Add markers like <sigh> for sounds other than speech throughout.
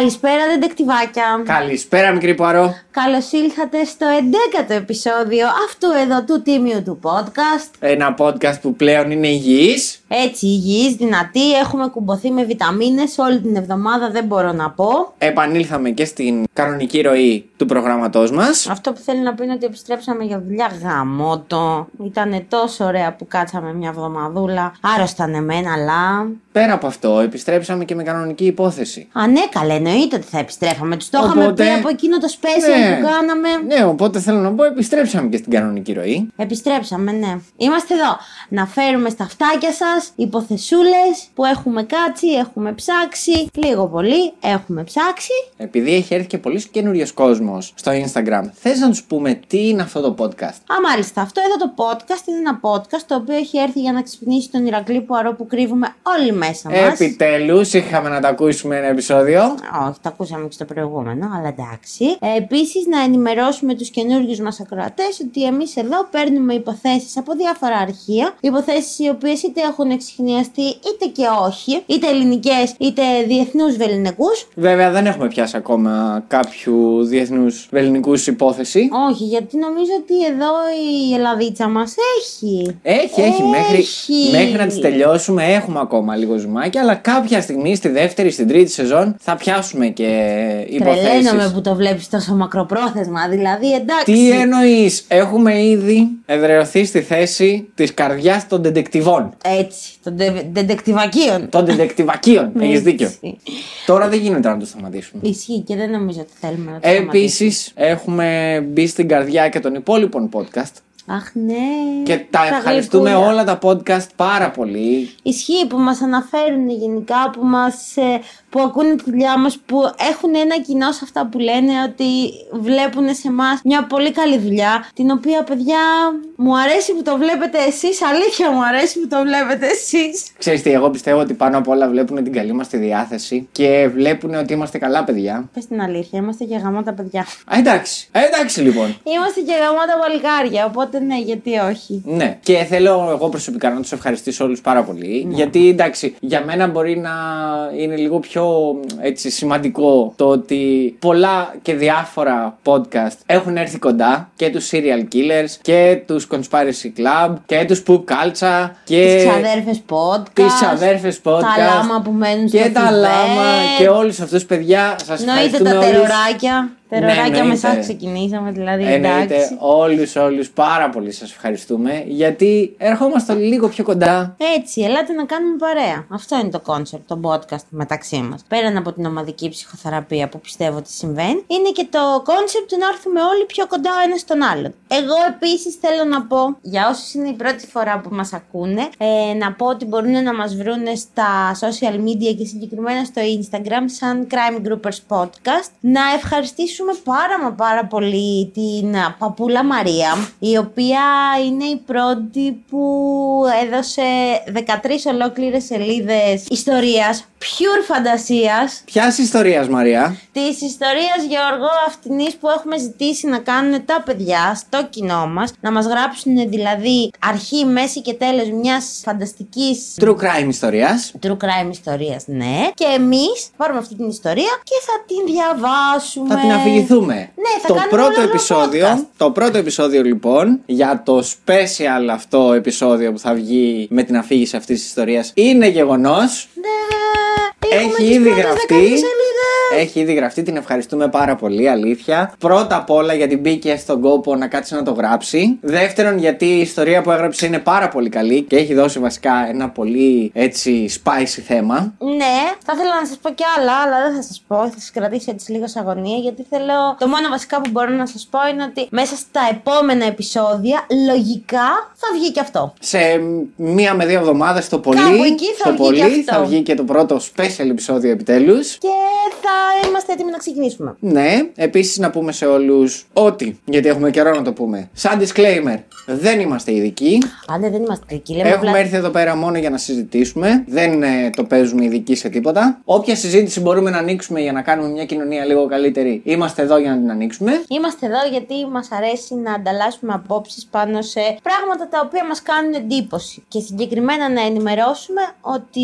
Καλησπέρα, δεντεκτιβάκια. Καλησπέρα, μικρή Πουαρό. Καλώς ήλθατε στο 11ο επεισόδιο αυτού εδώ του τίμιου του podcast. Ένα podcast που πλέον είναι υγιής. Έτσι, υγιείς, δυνατοί, έχουμε κουμποθεί με βιταμίνες όλη την εβδομάδα, δεν μπορώ να πω. Επανήλθαμε και στην κανονική ροή του προγραμματός μας. Αυτό που θέλει να πει είναι ότι επιστρέψαμε για δουλειά γαμότο. Ήταν τόσο ωραία που κάτσαμε μια εβδομαδούλα. Άρρωσταν εμένα, αλλά. Πέρα από αυτό, επιστρέψαμε και με κανονική υπόθεση. Α, ναι, καλέ, εννοείται ότι θα επιστρέφαμε. Τους το είχαμε Οπότε- πει από εκείνο το special Ναι. που κάναμε. Ναι, οπότε θέλω να πω, επιστρέψαμε και στην κανονική ροή. Επιστρέψαμε, ναι. Είμαστε εδώ να φέρουμε στα φτάκια σας υποθεσούλες που έχουμε κάτσει, έχουμε ψάξει. Λίγο πολύ έχουμε ψάξει. Επειδή έχει έρθει και πολύ καινούριος κόσμος στο Instagram, θες να τους πούμε τι είναι αυτό το podcast; Α, μάλιστα. Αυτό εδώ το podcast είναι ένα podcast το οποίο έχει έρθει για να ξυπνήσει τον Ηρακλή Πουαρό που κρύβουμε όλοι μέσα μας. Επιτέλους, είχαμε να τα ακούσουμε ένα επεισόδιο. Όχι, το ακούσαμε και στο προηγούμενο, αλλά εντάξει. Ε, Επίσης, να ενημερώσουμε τους καινούριου μας ακροατές ότι εμείς εδώ παίρνουμε υποθέσεις από διάφορα αρχεία. Υποθέσεις οι οποίες είτε έχουν εξηχνιαστεί είτε και όχι, είτε ελληνικές είτε διεθνούς βεληνικούς. Βέβαια, δεν έχουμε πιάσει ακόμα κάποιου διεθνούς βεληνικούς υπόθεση. Όχι, γιατί νομίζω ότι εδώ η Ελλαδίτσα μας έχει. Έχει, έχει. Μέχρι, Έχει. μέχρι να τις τελειώσουμε έχουμε ακόμα λίγο ζουμάκι, αλλά κάποια στιγμή στη δεύτερη, στην τρίτη σεζόν θα πιάσουμε και Τρελαίνομαι υποθέσει. που το βλέπεις τόσο μακροπρόθεσμα, δηλαδή εντάξει. Τι εννοείς, έχουμε ήδη εδρεωθεί στη θέση της καρδιάς των τεντεκτιβών. Έτσι, των ντε- ντεντεκτιβακίων. Των τεντεκτιβακίων. <laughs> Έχεις δίκιο. Έτσι. Τώρα δεν γίνεται να το σταματήσουμε. Ισχύει και δεν νομίζω ότι θέλουμε να το Επίσης, έχουμε μπει στην καρδιά και των υπόλοιπων podcast. Αχ, ναι. Και τα ευχαριστούμε γλυκούλια. όλα τα podcast πάρα πολύ. Ισχύει που μας αναφέρουν γενικά, που, μας, ε, που ακούνε τη δουλειά μας, που έχουν ένα κοινό σε αυτά που λένε ότι βλέπουν σε εμάς μια πολύ καλή δουλειά, την οποία παιδιά μου αρέσει που το βλέπετε εσείς, αλήθεια μου αρέσει που το βλέπετε εσείς. Ξέρεις τι, εγώ πιστεύω ότι πάνω απ' όλα βλέπουν την καλή μας τη διάθεση και βλέπουν ότι είμαστε καλά παιδιά. Πες την αλήθεια, είμαστε και γαμώτα παιδιά. Α, εντάξει. Ε, εντάξει λοιπόν. Είμαστε και γαμώτα παλικάρια, οπότε ναι, γιατί όχι. Ναι. Και θέλω εγώ προσωπικά να τους ευχαριστήσω όλους πάρα πολύ. Ναι. Γιατί εντάξει, για μένα μπορεί να είναι λίγο πιο έτσι, σημαντικό το ότι πολλά και διάφορα podcast έχουν έρθει κοντά και τους serial killers και τους conspiracy club και τους poop culture και. Τις ξαδέρφες podcast. τις αδέρφες podcast Τα λάμα που μένουν στο και τα Θιβέτ. λάμα και όλους αυτούς παιδιά. Σας Εννοείται ευχαριστούμε τα όλους. τεροράκια. Τεροράκια με εννοείται. εσά ξεκινήσαμε, δηλαδή. Εννοείται Εντάξει. όλους όλους πάρα πολύ σας ευχαριστούμε γιατί ερχόμαστε λίγο πιο κοντά Έτσι, ελάτε να κάνουμε παρέα. Αυτό είναι το concept, το podcast μεταξύ μας. Πέραν από την ομαδική ψυχοθεραπεία που πιστεύω ότι συμβαίνει, είναι και το concept του να έρθουμε όλοι πιο κοντά ο ένας στον άλλον. Εγώ επίσης θέλω να πω, για όσους είναι η πρώτη φορά που μας ακούνε, ε, να πω ότι μπορούν να μας βρουν στα social media και συγκεκριμένα στο Instagram σαν Crime Groupers Podcast. Να ευχαριστήσουμε πάρα μα πάρα πολύ την α, παππούλα Μαρία, η οποία είναι η πρώτη που έδωσε 13 ολόκληρες σελίδες ιστορίας, pure φαντασίας, Ποιας ιστορίας Μαρία; Της ιστορίας Γιώργο αυτινής που έχουμε ζητήσει να κάνουν τα παιδιά στο κοινό μας, να μας γράψουν δηλαδή αρχή, μέση και τέλος μιας φανταστικής True crime ιστορίας true crime ιστορίας, ναι. Και εμείς θα πάρουμε αυτή την ιστορία και θα την διαβάσουμε. Θα την αφηγηθούμε Ναι, θα Το κάνουμε πρώτο ολόκληρο επεισόδιο podcast. Το πρώτο επεισόδιο λοιπόν Για το special αυτό επεισόδιο που θα βγει Με την αφήγηση αυτής της ιστορίας Είναι γεγονός Ναι, έχουμε Έχει τις ήδη πρώτες γραφτεί. 13 σελίδες. Έχει ήδη γραφτεί, την ευχαριστούμε πάρα πολύ, αλήθεια. Πρώτα απ' όλα γιατί μπήκε στον κόπο να κάτσει να το γράψει. Δεύτερον, γιατί η ιστορία που έγραψε είναι πάρα πολύ καλή και έχει δώσει βασικά ένα πολύ έτσι spicy θέμα. Ναι, θα ήθελα να σας πω κι άλλα, αλλά δεν θα σας πω. Θα σας κρατήσω έτσι λίγο σε αγωνία, γιατί θέλω. Το μόνο βασικά που μπορώ να σας πω είναι ότι μέσα στα επόμενα επεισόδια, λογικά θα βγει και αυτό. Σε μία με δύο εβδομάδες το πολύ. Κάπου εκεί θα το βγει πολύ και αυτό. θα βγει και το πρώτο special επεισόδιο επιτέλους. Και θα είμαστε έτοιμοι να ξεκινήσουμε. Ναι, επίσης να πούμε σε όλους ότι, γιατί έχουμε καιρό να το πούμε, σαν disclaimer, δεν είμαστε ειδικοί. Αν δεν είμαστε κριτικοί, λέμε Έχουμε απλά- έρθει εδώ πέρα μόνο για να συζητήσουμε. Δεν ε, το παίζουμε ειδικοί σε τίποτα. Όποια συζήτηση μπορούμε να ανοίξουμε για να κάνουμε μια κοινωνία λίγο καλύτερη, είμαστε εδώ για να την ανοίξουμε. Είμαστε εδώ γιατί μας αρέσει να ανταλλάσσουμε απόψεις πάνω σε πράγματα τα οποία μας κάνουν εντύπωση. Και συγκεκριμένα να ενημερώσουμε ότι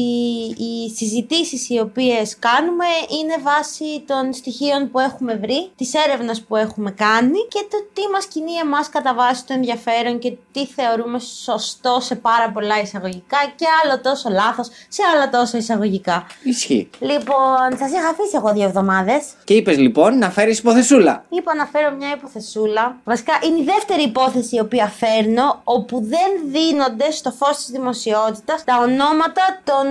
οι συζητήσεις οι οποίες κάνουμε είναι βάσει των στοιχείων που έχουμε βρει, της έρευνας που έχουμε κάνει και το τι μας κινεί εμάς κατά βάση το ενδιαφέρον και τι θεωρούμε σωστό σε πάρα πολλά εισαγωγικά και άλλο τόσο λάθος σε άλλα τόσο εισαγωγικά. Ισχύει. Λοιπόν, σας είχα αφήσει εγώ δύο εβδομάδες. Και είπες λοιπόν να φέρεις υποθεσούλα. Είπα να φέρω μια υποθεσούλα. Βασικά είναι η δεύτερη υπόθεση η οποία φέρνω, όπου δεν δίνονται στο φως της δημοσιότητας τα ονόματα των...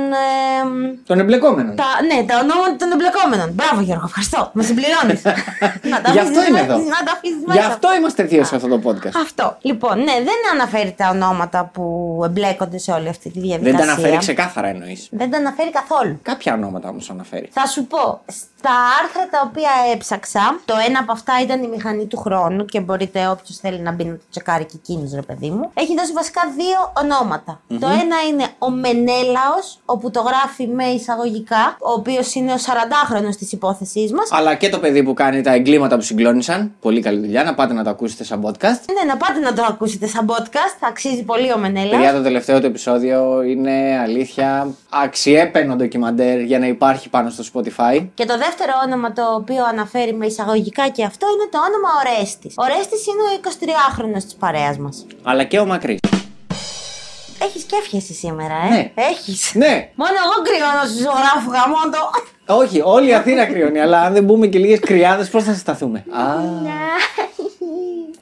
εμ, Των εμπλεκόμενων. τα, ναι, τα ονόματα των εμπλεκόμενων. Μπράβο Γιώργο, ευχαριστώ. Με συμπληρώνεις. <laughs> να τα Γι' αφήσεις αυτό είμαι με- εδώ. Να τα αφήσεις Γι' μέσα. αυτό είμαστε δύο σε αυτό το podcast. Αυτό. Λοιπόν, ναι, δεν αναφέρει τα ονόματα που εμπλέκονται σε όλη αυτή τη Δεν διαδικασία. τα αναφέρει ξεκάθαρα εννοείς. Δεν τα αναφέρει καθόλου. Κάποια ονόματα όμως αναφέρει. Θα σου πω, στα άρθρα τα οποία έψαξα, το ένα από αυτά ήταν η μηχανή του χρόνου και μπορείτε όποιος θέλει να μπει να το τσεκάρει και εκείνος, ρε παιδί μου. Έχει δώσει βασικά δύο ονόματα. Το ένα είναι ο Μενέλαος, όπου το γράφει με εισαγωγικά, ο οποίος είναι ο 40χρονο της υπόθεσής μας. Αλλά και το παιδί που κάνει τα εγκλήματα που συγκλώνησαν. Πολύ καλή δουλειά. Να πάτε να το ακούσετε σαν podcast. Ναι, να πάτε να το ακούσετε σαν podcast, αξίζει πολύ ο Παιδιά, Μενέλαο. το τελευταίο του επεισόδιο είναι αλήθεια αξιέπαινο ντοκιμαντέρ για να υπάρχει πάνω στο Spotify. Και το δεύτερο όνομα το οποίο αναφέρει με εισαγωγικά και αυτό είναι το όνομα Ορέστης. Ορέστης είναι ο 23χρονο της παρέας μας. Αλλά και ο Μακρύς. Έχεις και εύχεση σήμερα, ε; Ναι. Έχεις. Ναι, Μόνο εγώ κρυώνω σου ζωγράφου γαμόντο. όχι, όλη η Αθήνα κρυώνει. αλλά αν δεν μπούμε και λίγες κρυάδες, πώς θα συσταθούμε; Α,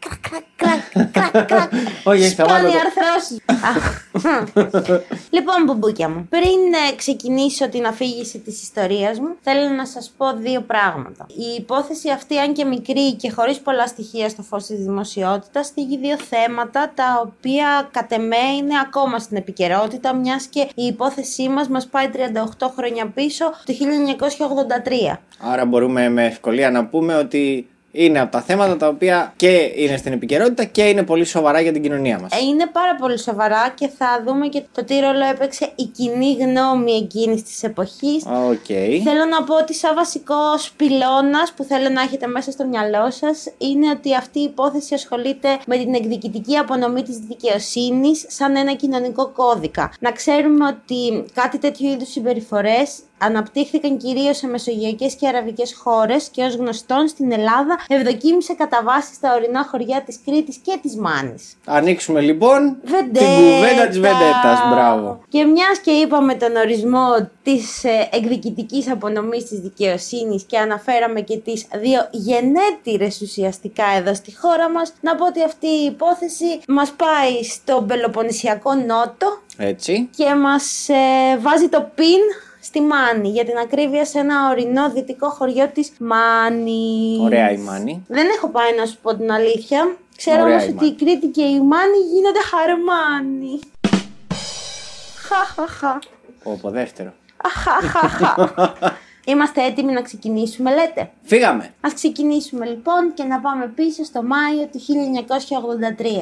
Κρακ, κρακ, κρακ, κρακ, κρακ. Όχι, θα βάλω Σπάνι το- αρθρώσεις. Αχ. Λοιπόν, μπουμπούκια μου, πριν ε, ξεκινήσω την αφήγηση της ιστορίας μου, θέλω να σας πω δύο πράγματα. Η υπόθεση αυτή, αν και μικρή και χωρίς πολλά στοιχεία στο φως της δημοσιότητας, θίγει δύο θέματα τα οποία κατ' εμέ είναι ακόμα στην επικαιρότητα, μιας και η υπόθεσή μας μας πάει 38 χρόνια πίσω, το 1983. Άρα μπορούμε με ευκολία να πούμε ότι είναι από τα θέματα τα οποία και είναι στην επικαιρότητα και είναι πολύ σοβαρά για την κοινωνία μας. Ε, Είναι πάρα πολύ σοβαρά και θα δούμε και το τι ρόλο έπαιξε η κοινή γνώμη εκείνης της εποχής. Οκ. Θέλω να πω ότι σαν βασικός πυλώνας που θέλω να έχετε μέσα στο μυαλό σας είναι ότι αυτή η υπόθεση ασχολείται με την εκδικητική απονομή της δικαιοσύνης σαν ένα κοινωνικό κώδικα. Να ξέρουμε ότι κάτι τέτοιου είδους συμπεριφορές αναπτύχθηκαν κυρίως σε μεσογειακές και αραβικές χώρες και ως γνωστόν στην Ελλάδα ευδοκίμησε κατά βάση στα ορεινά χωριά της Κρήτης και της Μάνης. Ανοίξουμε λοιπόν Βεντέτα. την κουβέντα της Βεντέτας. Μπράβο. Και μιας και είπαμε τον ορισμό της ε, εκδικητικής απονομής της δικαιοσύνης και αναφέραμε και τις δύο γενέτειρες ουσιαστικά εδώ στη χώρα μας, να πω ότι αυτή η υπόθεση μας πάει στον Πελοποννησιακό Νότο Έτσι. και μας ε, βάζει το πιν στη Μάνη, για την ακρίβεια σε ένα ορεινό δυτικό χωριό της Μάνης. Ωραία η Μάνη. Δεν έχω πάει να σου πω την αλήθεια. Ξέρω Ωραία όμως η ότι η Μάνη. Κρήτη και η Μάνη γίνονται χαρμάνοι. Χαχαχα. Όπω δεύτερο. Αχαχαχα. <laughs> Είμαστε έτοιμοι να ξεκινήσουμε, λέτε; Φύγαμε. Ας ξεκινήσουμε λοιπόν και να πάμε πίσω στο Μάιο του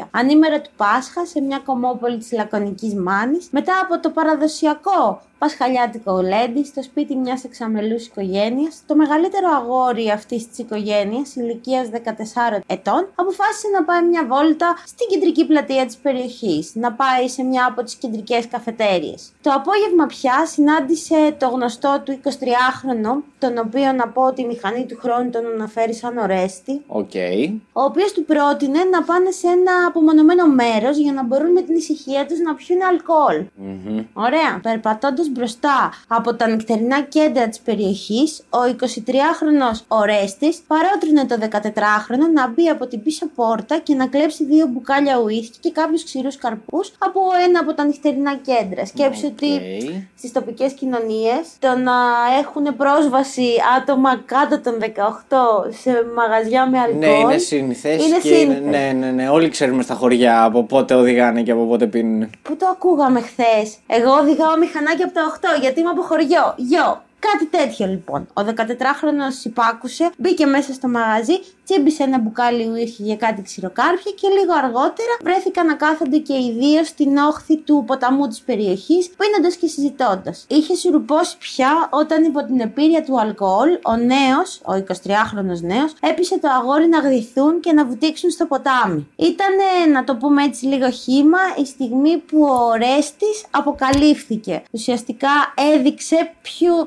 1983. Ανήμερα του Πάσχα σε μια κομμόπολη της Λακωνικής Μάνης, μετά από το παραδοσιακό πασχαλιάτικο γλέντι στο σπίτι μιας εξαμελούς οικογένειας, το μεγαλύτερο αγόρι αυτής της οικογένειας, ηλικίας 14 ετών, αποφάσισε να πάει μια βόλτα στην κεντρική πλατεία της περιοχής, να πάει σε μια από τις κεντρικές καφετέριες. Το απόγευμα πια συνάντησε το γνωστό του 23χρονο, τον οποίο να πω ότι η μηχανή του χρόνου τον αναφέρει σαν ορέστη, Οκ. ο οποίος του πρότεινε να πάνε σε ένα απομονωμένο μέρος για να μπορούν με την ησυχία τους να πιούν αλκοόλ. Μμμ. Ωραία. Περπατώντας μπροστά από τα νυχτερινά κέντρα της περιοχής, ο 23χρονος Ορέστης παρότρινε τον 14χρονο να μπει από την πίσω πόρτα και να κλέψει δύο μπουκάλια ουίσκι και κάποιους ξηρούς καρπούς από ένα από τα νυχτερινά κέντρα. Σκέψου ότι στις τοπικές κοινωνίες το να έχουν πρόσβαση άτομα κάτω των 18 σε μαγαζιά με αλκοόλ. Ναι, είναι σύνηθες. Είναι και σύνηθες. ναι, ναι, ναι. Όλοι ξέρουμε στα χωριά από πότε οδηγάνε και από πότε πίνουν. Πού το ακούγαμε χθες; Εγώ οδηγάω μηχανάκι από τα 8 γιατί είμαι από χωριό. Γιο. Κάτι τέτοιο λοιπόν. Ο 14χρονο υπάκουσε, μπήκε μέσα στο μαγαζί, τσίμπησε ένα μπουκάλι ουίσκι για κάτι ξηροκάρπια και λίγο αργότερα βρέθηκαν να κάθονται και οι δύο στην όχθη του ποταμού της περιοχής, πίνοντας και συζητώντας. Είχε σουρουπώσει πια όταν υπό την επίρρεια του αλκοόλ ο νέος, ο 23χρονο νέος, έπεισε το αγόρι να γδυθούν και να βουτήξουν στο ποτάμι. Ήταν, να το πούμε έτσι λίγο χήμα, η στιγμή που ο Ρέστης αποκαλύφθηκε. Ουσιαστικά έδειξε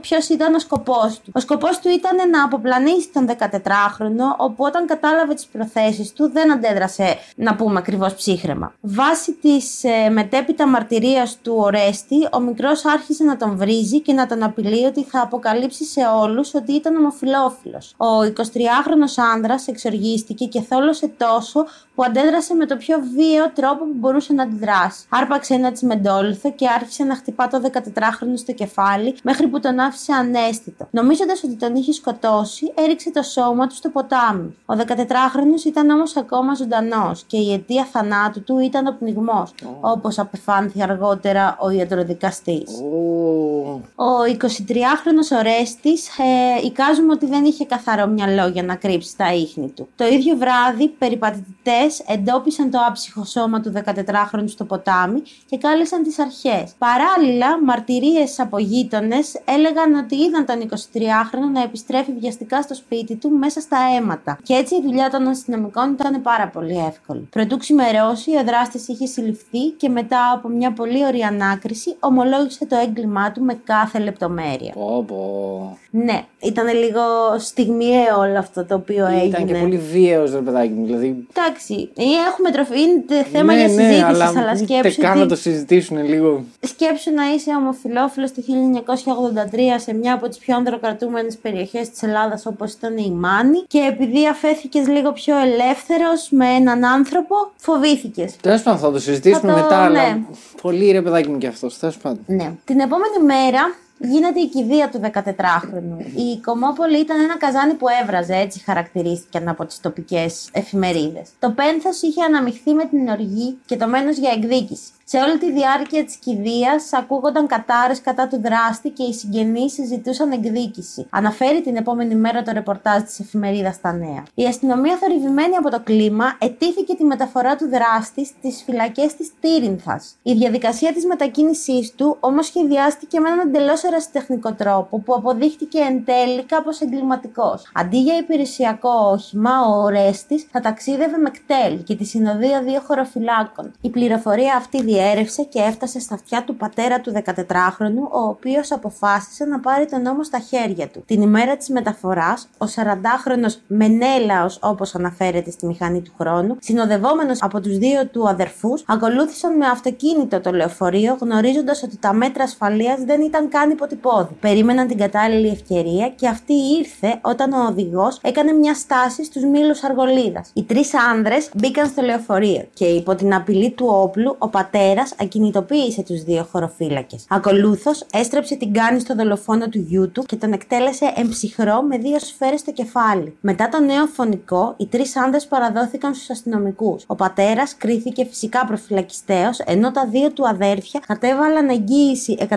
ποιο ήταν ο σκοπός του. Ο σκοπός του ήταν να αποπλανήσει τον 14χρονο, όπου όταν κατάλαβε τις προθέσεις του δεν αντέδρασε, να πούμε ακριβώς ψύχρεμα. Βάσει της ε, μετέπειτα μαρτυρίας του Ορέστη, ο μικρός άρχισε να τον βρίζει και να τον απειλεί ότι θα αποκαλύψει σε όλους ότι ήταν ομοφυλόφιλος. Ο 23χρονο άνδρας εξοργίστηκε και θόλωσε τόσο που αντέδρασε με το πιο βίαιο τρόπο που μπορούσε να αντιδράσει. Άρπαξε ένα τσιμεντόλιθο και άρχισε να χτυπά το 14χρονο στο κεφάλι μέχρι που τον άφησε ανέστητο. Νομίζοντας ότι τον είχε σκοτώσει, έριξε το σώμα του στο ποτάμι. Ο 14χρονο ήταν όμως ακόμα ζωντανός και η αιτία θανάτου του ήταν ο πνιγμός, oh. όπως απεφάνθη αργότερα ο ιατροδικαστής. Oh. Ο 23χρονο Ορέστης ε, εικάζουμε ότι δεν είχε καθαρό μυαλό για να κρύψει τα ίχνη του. Το ίδιο βράδυ, περιπατητές εντόπισαν το άψυχο σώμα του 14χρονου στο ποτάμι και κάλεσαν τις αρχές. Παράλληλα, μαρτυρίες από γείτονες έλεγαν ότι είδαν τον 23χρονο να επιστρέφει βιαστικά στο σπίτι του μέσα στα αίματα. Και έτσι η δουλειά των αστυνομικών ήταν πάρα πολύ εύκολη. Προτού ξημερώσει, ο δράστης είχε συλληφθεί και μετά από μια πολύ ωραία ανάκριση ομολόγησε το έγκλημά του με κάθε λεπτομέρεια. Πω, πω. Ναι, ήταν λίγο στιγμιαίο όλο αυτό το οποίο έγινε. Ήταν και πολύ βίαιος, ρε παιδάκι μου. Δηλαδή... Εντάξει, έχουμε τροφή, είναι θέμα ναι, για ναι, συζήτηση, αλλά, αλλά σκέψου. καν να ότι- το συζητήσουν λίγο. Σκέψου να είσαι ομοφιλόφιλος το 1983 σε μια από τις πιο ανδροκρατούμενες περιοχές της Ελλάδας όπως ήταν η Μάνη και επειδή αφέθηκες λίγο πιο ελεύθερος με έναν άνθρωπο, φοβήθηκες. Τέλος πάντων, θα το συζητήσουμε Θα το- μετά, αλλά ναι. πολύ ρε παιδάκι μου κι αυτός. Τέλος πάντων. Ναι. Την επόμενη μέρα γίνεται η κηδεία του 14χρονου. Η Κομμόπολη ήταν ένα καζάνι που έβραζε, έτσι χαρακτηρίστηκαν από τις τοπικές εφημερίδες. Το πένθος είχε αναμειχθεί με την οργή και το μένος για εκδίκηση. Σε όλη τη διάρκεια της κηδείας ακούγονταν κατάρες κατά του δράστη και οι συγγενείς συζητούσαν εκδίκηση. Αναφέρει την επόμενη μέρα το ρεπορτάζ της εφημερίδας στα νέα. Η αστυνομία, θορυβημένη από το κλίμα, ετήθηκε τη μεταφορά του δράστη στις φυλακές της Τύρινθας. Η διαδικασία της μετακίνησής του όμως σχεδιάστηκε με έναν εντελώς ερασιτεχνικό τρόπο που αποδείχτηκε εν τέλει κάπως εγκληματικός. Αντί για υπηρεσιακό όχημα, ο Ορέστης θα ταξίδευε με κτέλ και τη συνοδεία δύο χωροφυλάκων. Η πληροφορία αυτή διέρευσε και έφτασε στα αυτιά του πατέρα του 14χρονου, ο οποίος αποφάσισε να πάρει τον νόμο στα χέρια του. Την ημέρα της μεταφοράς, ο 40χρονο Μενέλαος, όπως αναφέρεται στη μηχανή του χρόνου, συνοδευόμενος από τους δύο του αδερφούς, ακολούθησαν με αυτοκίνητο το λεωφορείο, γνωρίζοντας ότι τα μέτρα ασφαλείας δεν ήταν καν υποτυπώδη. Περίμεναν την κατάλληλη ευκαιρία και αυτή ήρθε όταν ο οδηγός έκανε μια στάση στους μήλους Αργολίδας. Οι τρεις άνδρες μπήκαν στο λεωφορείο και υπό την απειλή του όπλου, ο πατέρας ακινητοποίησε τους δύο χωροφύλακες. Ακολούθως έστρεψε την κάνη στο δολοφόνο του γιού του και τον εκτέλεσε εμψυχρό με δύο σφαίρες στο κεφάλι. Μετά το νέο φωνικό, οι τρεις άνδρε παραδόθηκαν στους αστυνομικούς. Ο πατέρας κρίθηκε φυσικά προφυλακιστέο, ενώ τα δύο του αδέρφια κατέβαλαν εγγύηση 150.000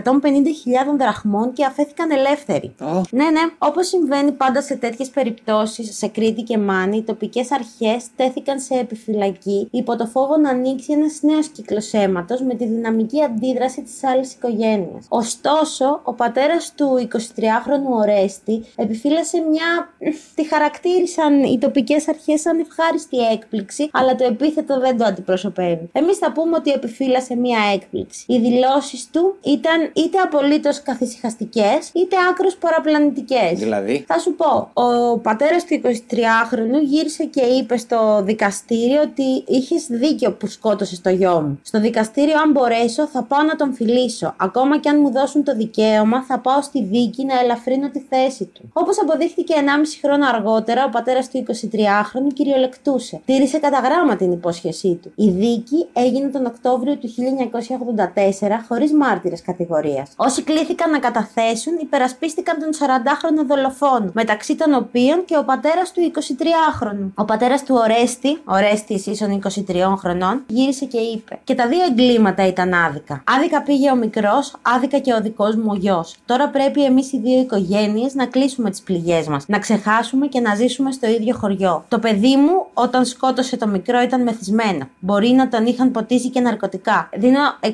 δραχμών και αφέθηκαν ελεύθεροι. Ω. Ναι, ναι. Όπως συμβαίνει πάντα σε τέτοιες περιπτώσεις, σε Κρήτη και Μάνη, οι τοπικές αρχές τέθηκαν σε επιφυλακή υπό το φόβο να ανοίξει ένας νέος κύκλος αίματος με τη δυναμική αντίδραση της άλλης οικογένειας. Ωστόσο, ο πατέρας του 23χρονου Ορέστη επιφύλασε μια. τη χαρακτήρισαν οι τοπικές αρχές σαν ευχάριστη έκπληξη, αλλά το επίθετο δεν το αντιπροσωπεύει. Εμείς θα πούμε ότι επιφύλασε μια έκπληξη. Οι δηλώσεις του ήταν είτε απολύτως καθησυχαστικές είτε άκρο παραπλανητικές. Δηλαδή; Θα σου πω, ο πατέρας του 23χρονου γύρισε και είπε στο δικαστήριο ότι είχες δίκιο που σκότωσε το γιο μου. Στο δικαστήριο, αν μπορέσω, θα πάω να τον φιλήσω. Ακόμα και αν μου δώσουν το δικαίωμα, θα πάω στη δίκη να ελαφρύνω τη θέση του. Όπως αποδείχθηκε 1,5 χρόνο αργότερα, ο πατέρας του 23χρονου κυριολεκτούσε. Τήρησε κατά γράμμα την υπόσχεσή του. Η δίκη έγινε τον Οκτώβριο του 1984 χωρίς μάρτυρες κατηγορίας. Όσοι κλήθηκαν να καταθέσουν υπερασπίστηκαν τον 40χρονο δολοφόνο, μεταξύ των οποίων και ο πατέρας του 23χρονου. Ο πατέρας του Ορέστη, Ορέστη ίσον 23 χρονών, γύρισε και είπε: Και τα δύο εγκλήματα ήταν άδικα. Άδικα πήγε ο μικρός, άδικα και ο δικός μου ο γιος. Τώρα πρέπει εμείς οι δύο οικογένειες να κλείσουμε τις πληγές μας, να ξεχάσουμε και να ζήσουμε στο ίδιο χωριό. Το παιδί μου, όταν σκότωσε το μικρό, ήταν μεθυσμένο. Μπορεί να τον είχαν ποτίσει και ναρκωτικά. Δίνω 60%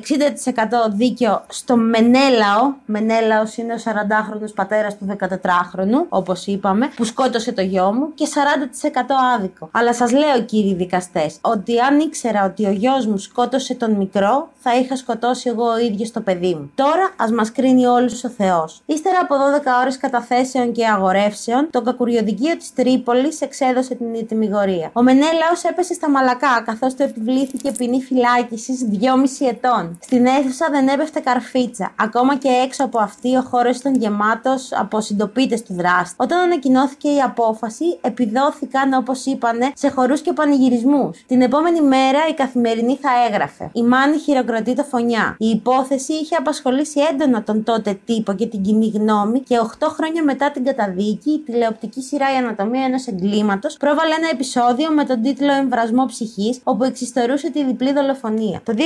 δίκιο στο Μενέλαο. Μενέλαος είναι ο 40χρονο πατέρας του 14χρονου, όπως είπαμε, που σκότωσε το γιο μου, και 40% άδικο. Αλλά σας λέω, κύριοι δικαστές, ότι αν ήξερα ότι ο γιος μου σκότωσε τον μικρό, θα είχα σκοτώσει εγώ ο ίδιος το παιδί μου. Τώρα ας μας κρίνει όλους ο Θεός. Ύστερα από 12 ώρες καταθέσεων και αγορεύσεων, το κακουριοδικείο της Τρίπολης εξέδωσε την ητημιγορία. Ο Μενέλαος έπεσε στα μαλακά, καθώς του επιβλήθηκε ποινή φυλάκισης 2,5 ετών. Στην αίθουσα δεν έπεφτε καρφίτσα. Ακόμα και έξω από αυτή ο χώρος ήταν γεμάτος από συντοπίτες του δράστη. Όταν ανακοινώθηκε η απόφαση, επιδόθηκαν, όπως είπανε, σε χορούς και πανηγυρισμούς. Την επόμενη μέρα η καθημερινή θα έγραφε. Η Μάνη χειροκροτεί το φωνιά. Η υπόθεση είχε απασχολήσει έντονα τον τότε τύπο και την κοινή γνώμη και 8 χρόνια μετά την καταδίκη, η τηλεοπτική σειρά Η Ανατομία ενός Εγκλήματος πρόβαλε ένα επεισόδιο με τον τίτλο Εμβρασμό ψυχής, όπου εξιστορούσε τη διπλή δολοφονία. Το 2006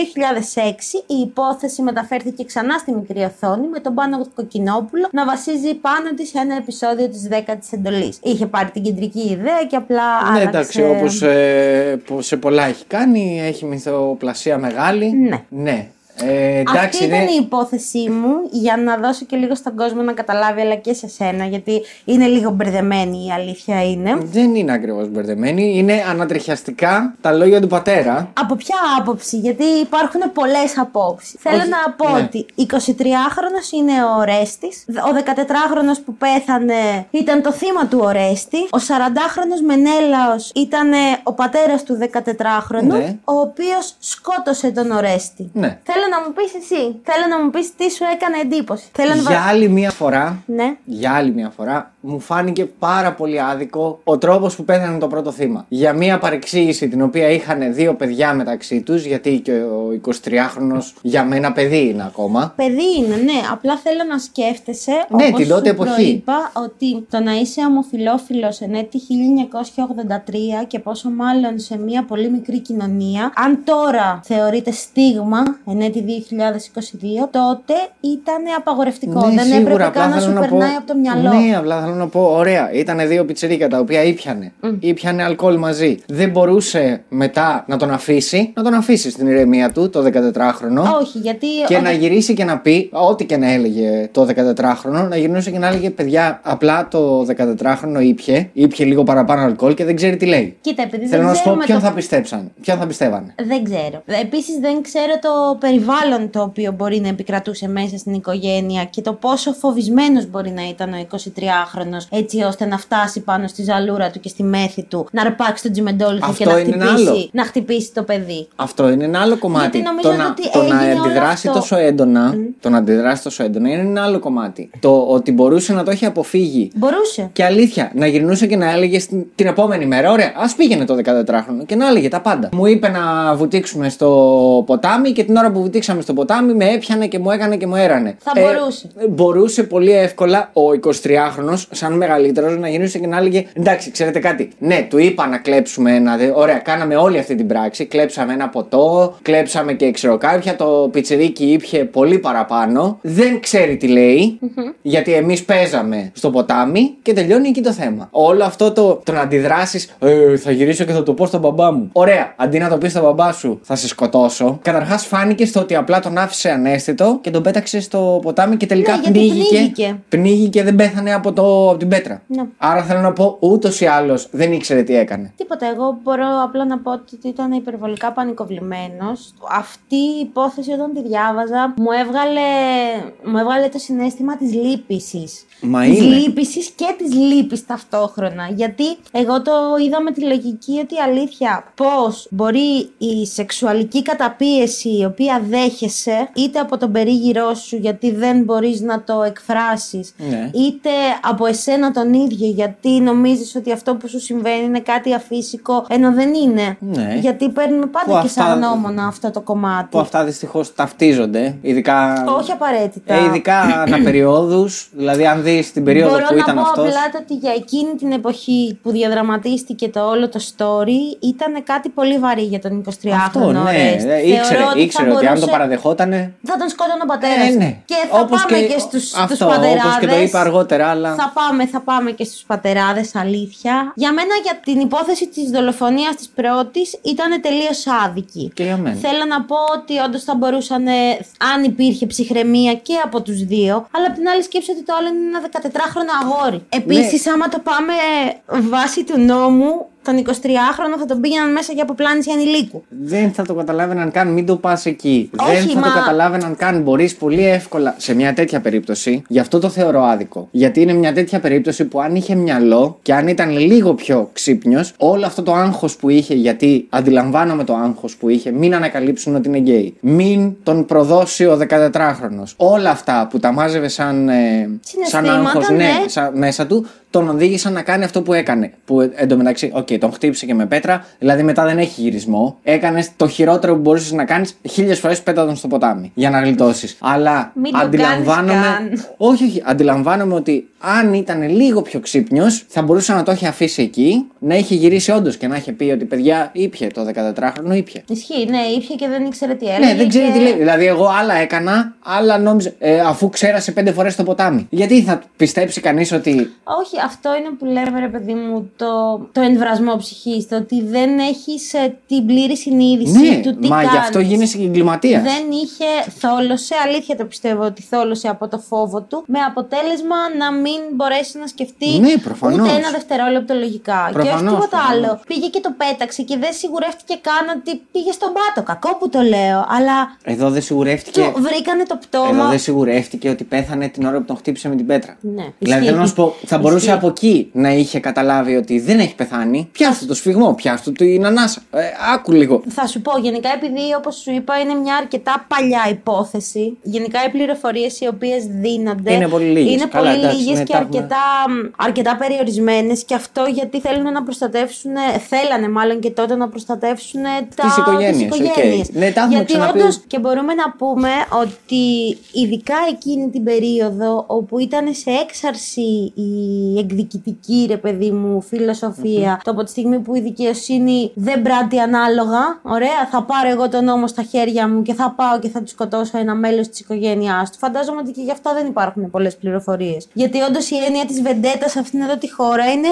η υπόθεση μεταφέρθηκε ξανά στη μικρή οθόνη με τον Πάνο Κοκκινόπουλο να βασίζει πάνω της ένα επεισόδιο της 10η εντολής. Είχε πάρει την κεντρική ιδέα και απλά. Ναι, άλλαξε... εντάξει, όπως ε, που σε πολλά έχει κάνει, έχει μυθοπλασία μεγάλη. Ναι. ναι. Ε, εντάξει, Αυτή ήταν είναι- η υπόθεσή μου για να δώσω και λίγο στον κόσμο να καταλάβει, αλλά και σε σένα, γιατί είναι λίγο μπερδεμένη η αλήθεια είναι. Δεν είναι ακριβώς μπερδεμένη. Είναι ανατριχιαστικά τα λόγια του πατέρα. Από ποια άποψη, γιατί υπάρχουν πολλές απόψεις. Θέλω Όχι, να πω ναι. ότι 23χρονο είναι ο Ορέστη, ο 14χρονο που πέθανε ήταν το θύμα του Ορέστη, ο 40χρονο Μενέλαος ήταν ο πατέρας του 14χρονου, Ναι. ο οποίος σκότωσε τον Ορέστη. Ναι. Θέλω να μου πεις εσύ, θέλω να μου πεις τι σου έκανε εντύπωση. Θέλω να Για άλλη μία φορά, Ναι. για άλλη μία φορά, μου φάνηκε πάρα πολύ άδικο ο τρόπος που πέθανε το πρώτο θύμα. Για μία παρεξήγηση την οποία είχαν δύο παιδιά μεταξύ τους, γιατί και ο 23χρονο για μένα παιδί είναι ακόμα. Παιδί είναι, ναι. Απλά θέλω να σκέφτεσαι. Ναι, όπως την τότε σου εποχή. προείπα ότι το να είσαι ομοφιλόφιλο εν έτη 1983 και πόσο μάλλον σε μια πολύ μικρή κοινωνία, αν τώρα θεωρείται στίγμα εν έτη 2022, τότε ήταν απαγορευτικό. Ναι, Δεν σίγουρα, έπρεπε απλά καν να θέλω σου να πω- περνάει από το μυαλό. Ναι, απλά θέλω να πω, ωραία, ήταν δύο πιτσερίκα τα οποία ήπιανε. Ήπιανε αλκοόλ μαζί. Δεν μπορούσε μετά να τον αφήσει, να τον αφήσει στην ηρεμία του το 14χρονο. Όχι, γιατί. Και ο- να γυρίσει και να πει, ό,τι και να έλεγε το 14χρονο, να γυρνούσε και να έλεγε: Παιδιά, απλά το 14χρονο ήπια, ήπια λίγο παραπάνω αλκοόλ και δεν ξέρει τι λέει. Κοίτα, επειδή Θέλω δεν να σου πω ξέρουμε ποιον το θα πιστέψαν. Ποιον θα πιστεύανε. Δεν ξέρω. Επίσης, δεν ξέρω το περιβάλλον το οποίο μπορεί να επικρατούσε μέσα στην οικογένεια και το πόσο φοβισμένος μπορεί να ήταν ο 23χρονο έτσι ώστε να φτάσει πάνω στη ζαλούρα του και στη μέθη του, να αρπάξει τον τζιμεντόλιθο και Αυτό να είναι ένα χτυπήσει, άλλο. να χτυπήσει το παιδί. Αυτό είναι ένα άλλο κομμάτι. Γιατί νομίζω το να, ότι το να έγινε όλο αντιδράσει αυτό. τόσο έντονα, το να αντιδράσει τόσο έντονα είναι ένα άλλο κομμάτι. Το ότι μπορούσε να το έχει αποφύγει. Μπορούσε. Και αλήθεια, να γυρνούσε και να έλεγε στην- την επόμενη μέρα: Ωραία, ας πήγαινε το 14χρονο και να έλεγε τα πάντα. Μου είπε να βουτήξουμε στο ποτάμι και την ώρα που βουτήξαμε στο ποτάμι με έπιανε και μου έκανε και μου έρανε. Θα μπορούσε. Ε, μπορούσε πολύ εύκολα ο 23χρονο, σαν μεγαλύτερος, να γυρνούσε και να έλεγε: Εντάξει, ξέρετε κάτι. Ναι, του είπα να κλέψουμε ένα. δε- Ωραία, κάναμε όλη αυτή την πράξη. Κλέψαμε ένα ποτό, κλέψαμε και ξέρω κάποια. Το πιτσιρίκι ήπια πολύ παραπάνω. Δεν ξέρει τι λέει, γιατί εμείς παίζαμε στο ποτάμι και τελειώνει εκεί το θέμα. Όλο αυτό το, το να αντιδράσεις, ε, θα γυρίσω και θα το πω στον μπαμπά μου. Ωραία, αντί να το πεις στον μπαμπά σου, θα σε σκοτώσω. Καταρχάς φάνηκε στο ότι απλά τον άφησε ανέστητο και τον πέταξε στο ποτάμι και τελικά Ναι, γιατί πνίγηκε. πνίγηκε. Πνίγηκε, δεν πέθανε από το από την πέτρα. Ναι. Άρα θέλω να πω, ούτως ή άλλως δεν ήξερε τι έκανε. Τίποτα. Εγώ μπορώ απλά να πω ότι ήταν υπερβολικά πανικοβλημένος. Αυτή η υπόθεση όταν τη διάβαζα μου έβγαλε, μου έβγαλε το συνέστημα της λύπησης. Μα Της είναι. λύπησης και της λύπης ταυτόχρονα. Γιατί εγώ το είδα με τη λογική ότι η αλήθεια πώς μπορεί η σεξουαλική καταπίεση η οποία δέχεσαι είτε από τον περίγυρό σου γιατί δεν μπορείς να το εκφράσεις, Ναι. είτε από εσένα τον ίδιο γιατί νομίζεις ότι αυτό που σου συμβαίνει είναι κάτι αφύσικο ενώ δεν είναι; Ναι. Γιατί παίρνουμε πάντα Που και αυτά- σαν γνώμονα αυτό το κομμάτι. Που αυτά δυστυχώς ταυτίζονται. Ειδικά. Όχι απαραίτητα. Ε, ειδικά αναπεριόδου. <clears throat> δηλαδή, αν δεις την περίοδο Μπορώ που να ήταν πω αυτός. απλά το ότι για εκείνη την εποχή που διαδραματίστηκε το όλο το story ήταν κάτι πολύ βαρύ για τον 23χρονο Αυτό, ναι. Ορέστη. Ε, Ήξερε, Θεωρώ ότι ήξερε θα ότι αν το μπορούσε- παραδεχότανε. Θα τον σκότωνε ο πατέρας. Ε, ναι. Και θα Όπως πάμε και- και, στους, αυτό, στους όπως πατεράδες. και το είπα αργότερα, αλλά- Θα πάμε, θα πάμε και στους πατεράδες, αλήθεια. Για μένα για την υπόθεση της δολοφονίας της πρώτης ήταν τελείως άδικη. Και για μένα. Θέλω να πω ότι όντως θα μπορούσαν, ε, αν υπήρχε ψυχραιμία και από τους δύο, αλλά απ' την άλλη σκέψη ότι το άλλο είναι ένα 14χρονο αγόρι. Επίσης, άμα το πάμε βάσει του νόμου, τον 23χρονο θα τον πήγαιναν μέσα για αποπλάνηση ανηλίκου. Δεν θα το καταλάβαιναν καν, μην το πας εκεί. Όχι, δεν θα μα- το καταλάβαιναν καν. Μπορείς πολύ εύκολα σε μια τέτοια περίπτωση. Γι' αυτό το θεωρώ άδικο. Γιατί είναι μια τέτοια περίπτωση που αν είχε μυαλό και αν ήταν λίγο πιο ξύπνιος, όλο αυτό το άγχος που είχε, γιατί αντιλαμβάνομαι το άγχος που είχε, μην ανακαλύψουν ότι είναι γκέι. Μην τον προδώσει ο 14χρονος. Όλα αυτά που τα μάζευε σαν, ε, σαν Συναισθήματα, άγχος ναι. σα- μέσα του, τον οδήγησαν να κάνει αυτό που έκανε. Που ε, εντωμεταξύ, οκ, τον χτύπησε και με πέτρα, δηλαδή μετά δεν έχει γυρισμό. Έκανες το χειρότερο που μπορούσες να κάνεις χίλιες φορές πέτα τον στο ποτάμι για να γλιτώσεις. Αλλά Μην το αντιλαμβάνομαι. κάνεις καν. Όχι, όχι. Αντιλαμβάνομαι ότι αν ήταν λίγο πιο ξύπνιος, θα μπορούσε να το έχει αφήσει εκεί, να έχει γυρίσει όντως και να έχει πει ότι παιδιά ήπια το 14χρονο, ήπια. Ισχύει, ναι, ήπια και δεν ήξερε τι έλεγε. Ναι, δεν ξέρει και- τι λέει. Δηλαδή, εγώ άλλα έκανα, άλλα νόμιζα. Ε, αφού ξέρασε πέντε φορές το ποτάμι. Γιατί θα πιστέψει κανείς ότι. Όχι, αυτό είναι που λέμε ρε παιδί μου το, το εμβρασμό ψυχής. Το ότι δεν έχεις την πλήρη συνείδηση Ναι, του τι μα κάνεις. γι' αυτό γίνεσαι και εγκληματίας. Δεν είχε, θόλωσε, αλήθεια το πιστεύω ότι θόλωσε από το φόβο του, με αποτέλεσμα να μην μπορέσει να σκεφτεί Ναι, προφανώς. ούτε ένα δευτερόλεπτο λογικά. και όχι Προφανώς, τίποτα προφανώς. άλλο. Πήγε και το πέταξε και δεν σιγουρεύτηκε καν ότι πήγε στον πάτο. Κακό που το λέω, αλλά Εδώ δεν σιγουρεύτηκε. του βρήκανε το πτώμα. Εδώ δεν σιγουρεύτηκε ότι πέθανε την ώρα που τον χτύπησε με την πέτρα. Ναι, Δηλαδή ισχύει. θέλω να σου πω, θα μπορούσε Ισχύει. από εκεί να είχε καταλάβει ότι δεν έχει πεθάνει. Πιάστο το σφιγμό, πιάστο την ανάσα. Ε, άκου λίγο. Θα σου πω, γενικά επειδή όπως σου είπα είναι μια αρκετά παλιά υπόθεση, γενικά οι πληροφορίες οι οποίες δίνονται Είναι πολύ λίγες. είναι Καλά, πολύ εντάξει, λίγες ναι, και τα έχουμε. αρκετά, αρκετά περιορισμένες και αυτό γιατί θέλουν να προστατεύσουν, θέλανε μάλλον και τότε να προστατεύσουν τα, Τις οικογένειες, τις οκ. οικογένειες. Ναι, τα έχουμε γιατί ξαναπεί. όντως και μπορούμε να πούμε ότι ειδικά εκείνη την περίοδο όπου ήταν σε έξαρση η εκδικητική ρε παιδί μου φιλοσοφία το από τη στιγμή που η δικαιοσύνη δεν πράττει ανάλογα ωραία θα πάρω εγώ τον νόμο στα χέρια μου και θα πάω και θα του σκοτώσω ένα μέλος της οικογένειάς του φαντάζομαι ότι και γι' αυτά δεν υπάρχουν πολλές πληροφορίες γιατί όντως η έννοια της βεντέτας σε αυτήν εδώ τη χώρα είναι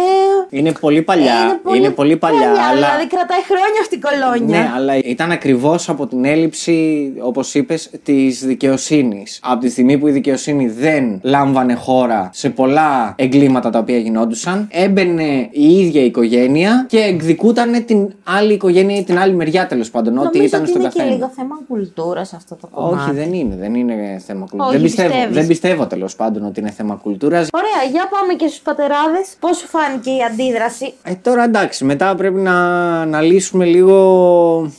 Είναι πολύ παλιά. Είναι πολύ, παλιά. αλλά... δηλαδή κρατάει χρόνια αυτή η κολόνια Ναι, αλλά ήταν ακριβώς από την έλλειψη, όπως είπες, της δικαιοσύνης. Από τη στιγμή που η δικαιοσύνη δεν λάμβανε χώρα σε πολλά εγκλήματα τα οποία γινόντουσαν, έμπαινε η ίδια η οικογένεια και εκδικούταν την άλλη οικογένεια ή την άλλη μεριά τέλος πάντων. Ό,τι Νομίζω ήταν ότι στον είναι και καθένα. λίγο θέμα κουλτούρας αυτό το κομμάτι. Όχι, δεν είναι. Δεν είναι θέμα κουλτούρας. Όχι, Δεν πιστεύω, πιστεύεις. δεν πιστεύω τέλος πάντων ότι είναι θέμα κουλτούρας. Ωραία, για πάμε και στους πατεράδες. Πώς σου φάνηκε η αντίδραση; Ε, τώρα εντάξει, μετά πρέπει να αναλύσουμε λίγο.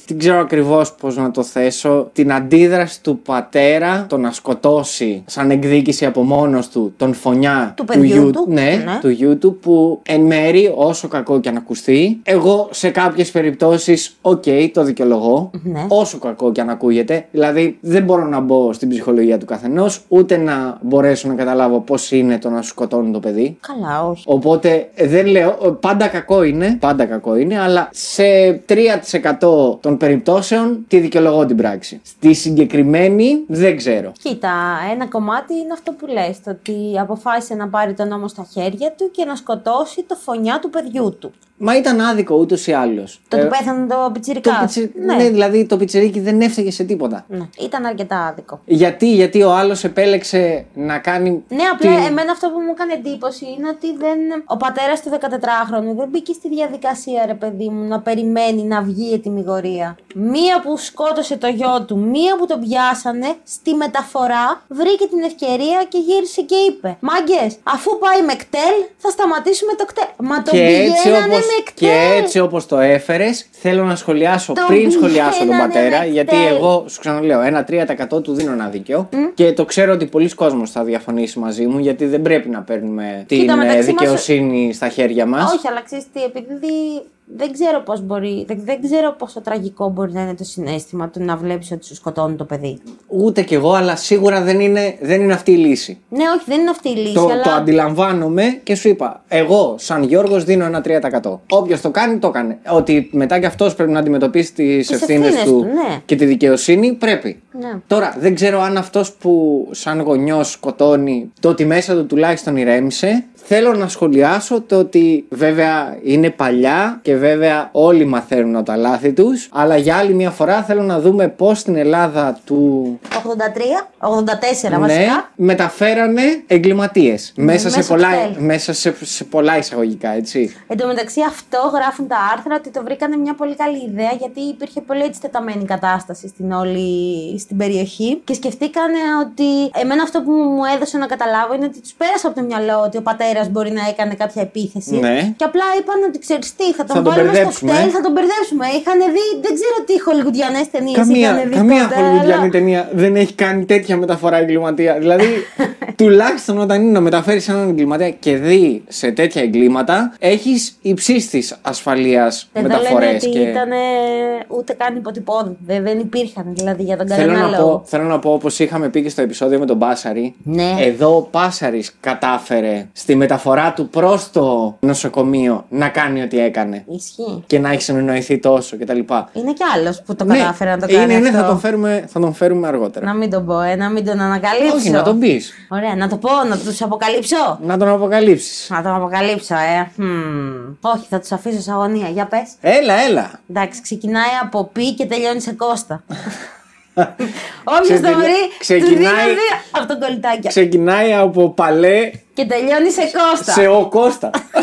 Δεν ξέρω ακριβώς πώς να το θέσω. Την αντίδραση του πατέρα το να σκοτώσει σαν εκδίκηση από μόνος του τον φονιά Του παιδιού γιου- του. Ναι, Ναι. του γιου του που εν μέρη, όσο κακό και αν ακουστεί, εγώ σε κάποιες περιπτώσεις, οκ, το δικαιολογώ. Ναι. Όσο κακό και αν ακούγεται. Δηλαδή, δεν μπορώ να μπω στην ψυχολογία του καθενός, ούτε να μπορέσω να καταλάβω πώς είναι το να σου σκοτώνουν το παιδί. Καλά, όχι. Οπότε ε, δεν λέω, ε, πάντα κακό είναι, πάντα κακό είναι, αλλά σε 3% των περιπτώσεων τη δικαιολογώ την πράξη. Στη συγκεκριμένη δεν ξέρω. Κοίτα, ένα κομμάτι είναι αυτό που λες, το ότι αποφάσισε να πάρει τον νόμο στα χέρια του και να σκοτώσει το φωνιά του παιδιού του. Μα ήταν άδικο ούτως ή άλλως. Το ότι πέθανε το πιτσιρικάς. ναι. ναι, δηλαδή το πιτσιρίκι δεν έφταιγε σε τίποτα. Ναι. Ήταν αρκετά άδικο. Γιατί, γιατί ο άλλος επέλεξε να κάνει. Ναι, απλά εμένα αυτό που μου έκανε εντύπωση είναι ότι δεν... ο πατέρας του 14χρονου δεν μπήκε στη διαδικασία, ρε παιδί μου, να περιμένει να βγει η ετοιμιγορία. Μία που σκότωσε το γιο του, μία που τον πιάσανε, στη μεταφορά βρήκε την ευκαιρία και γύρισε και είπε: Μάγκες, αφού πάει με κτέλ, θα σταματήσουμε το κτέλ. Μα το πηγαίνανε όπως, με κτέλ. Και έτσι όπως το έφερες, θέλω να σχολιάσω το πριν σχολιάσω τον πατέρα, γιατί εγώ σου ξαναλέω, ένα 3% του δίνω ένα δίκαιο και το ξέρω ότι πολλοί κόσμος θα διαφωνήσει μαζί μου, γιατί δεν πρέπει να παίρνουμε την ε, δικαιοσύνη μας... στα χέρια μας. Όχι, αλλά ξέρεις τι, επειδή δεν ξέρω πώς μπορεί, δεν, δεν ξέρω πόσο τραγικό μπορεί να είναι το συνέστημα του να βλέπεις ότι σου σκοτώνει το παιδί. Ούτε κι εγώ, αλλά σίγουρα δεν είναι, δεν είναι αυτή η λύση. Ναι, όχι, δεν είναι αυτή η λύση. Το, αλλά... το αντιλαμβάνομαι και σου είπα, εγώ σαν Γιώργος δίνω ένα 3%. Όποιος το κάνει, το κάνει. Ότι μετά κι αυτός πρέπει να αντιμετωπίσει τις ευθύνες του, ναι. και τη δικαιοσύνη, πρέπει. Ναι. Τώρα, δεν ξέρω αν αυτός που σαν γονιός σκοτώνει, το ότι μέσα του τουλάχιστον ηρέμησε, Θέλω να σχολιάσω το ότι βέβαια είναι παλιά και βέβαια όλοι μαθαίνουν από τα λάθη τους αλλά για άλλη μια φορά θέλω να δούμε πώς στην Ελλάδα του 83, 84 ναι, βασικά μεταφέρανε εγκληματίες ναι, μέσα, σε πολλά, μέσα σε, σε πολλά εισαγωγικά έτσι. Εν τω μεταξύ αυτό γράφουν τα άρθρα ότι το βρήκανε μια πολύ καλή ιδέα γιατί υπήρχε πολύ έτσι τεταμένη κατάσταση στην όλη στην περιοχή και σκεφτήκανε ότι εμένα αυτό που μου έδωσε να καταλάβω είναι ότι τους πέρασε από το μυαλό ότι ο πατέρας μπορεί να έκανε κάποια επίθεση. Ναι. Και απλά είπαν ότι ξέρεις τι, θα τον θα βάλουμε στο κτέλ, θα τον μπερδέψουμε. Είχαν δει, δεν ξέρω τι χολιγουδιανέ ταινίες καμία, δει. Καμία χολιγουδιανή αλλά... ταινία δεν έχει κάνει τέτοια μεταφορά εγκληματία. δηλαδή, <laughs> τουλάχιστον όταν είναι να μεταφέρεις έναν εγκληματία και δει σε τέτοια εγκλήματα, έχεις υψίστη ασφαλείας μεταφορές. Δεν και... ήταν ούτε καν υποτυπώδη. Δεν, δεν υπήρχαν δηλαδή για τον θέλω κανένα να λόγο. Πω, θέλω να πω, όπως είχαμε πει και στο επεισόδιο με τον Πάσαρη, ναι. εδώ ο Πάσαρης κατάφερε στη μεταφορά του προς το νοσοκομείο να κάνει ό,τι έκανε. Ισχύει. Και να έχεις συνεννοηθεί τόσο κτλ. Είναι κι άλλος που το ναι, κατάφερε να το κάνει. Είναι, αυτό. ναι, θα τον, φέρουμε, θα τον φέρουμε αργότερα. Να μην τον πω, ε, να μην τον ανακαλύψω. Όχι, να τον πεις. Ωραία, να το πω, να τους αποκαλύψω. Να τον αποκαλύψεις. Να τον αποκαλύψω, ε. Όχι, θα τους αφήσω σε αγωνία. Για πες. Έλα, έλα. Εντάξει, ξεκινάει από πι και τελειώνει σε κόστα. <laughs> Όποιος το βρει, ξεκινάει από το κολλητάκι. Ξεκινάει από παλέ και τελειώνει σε Κώστα. Σε ο Κώστα. <laughs>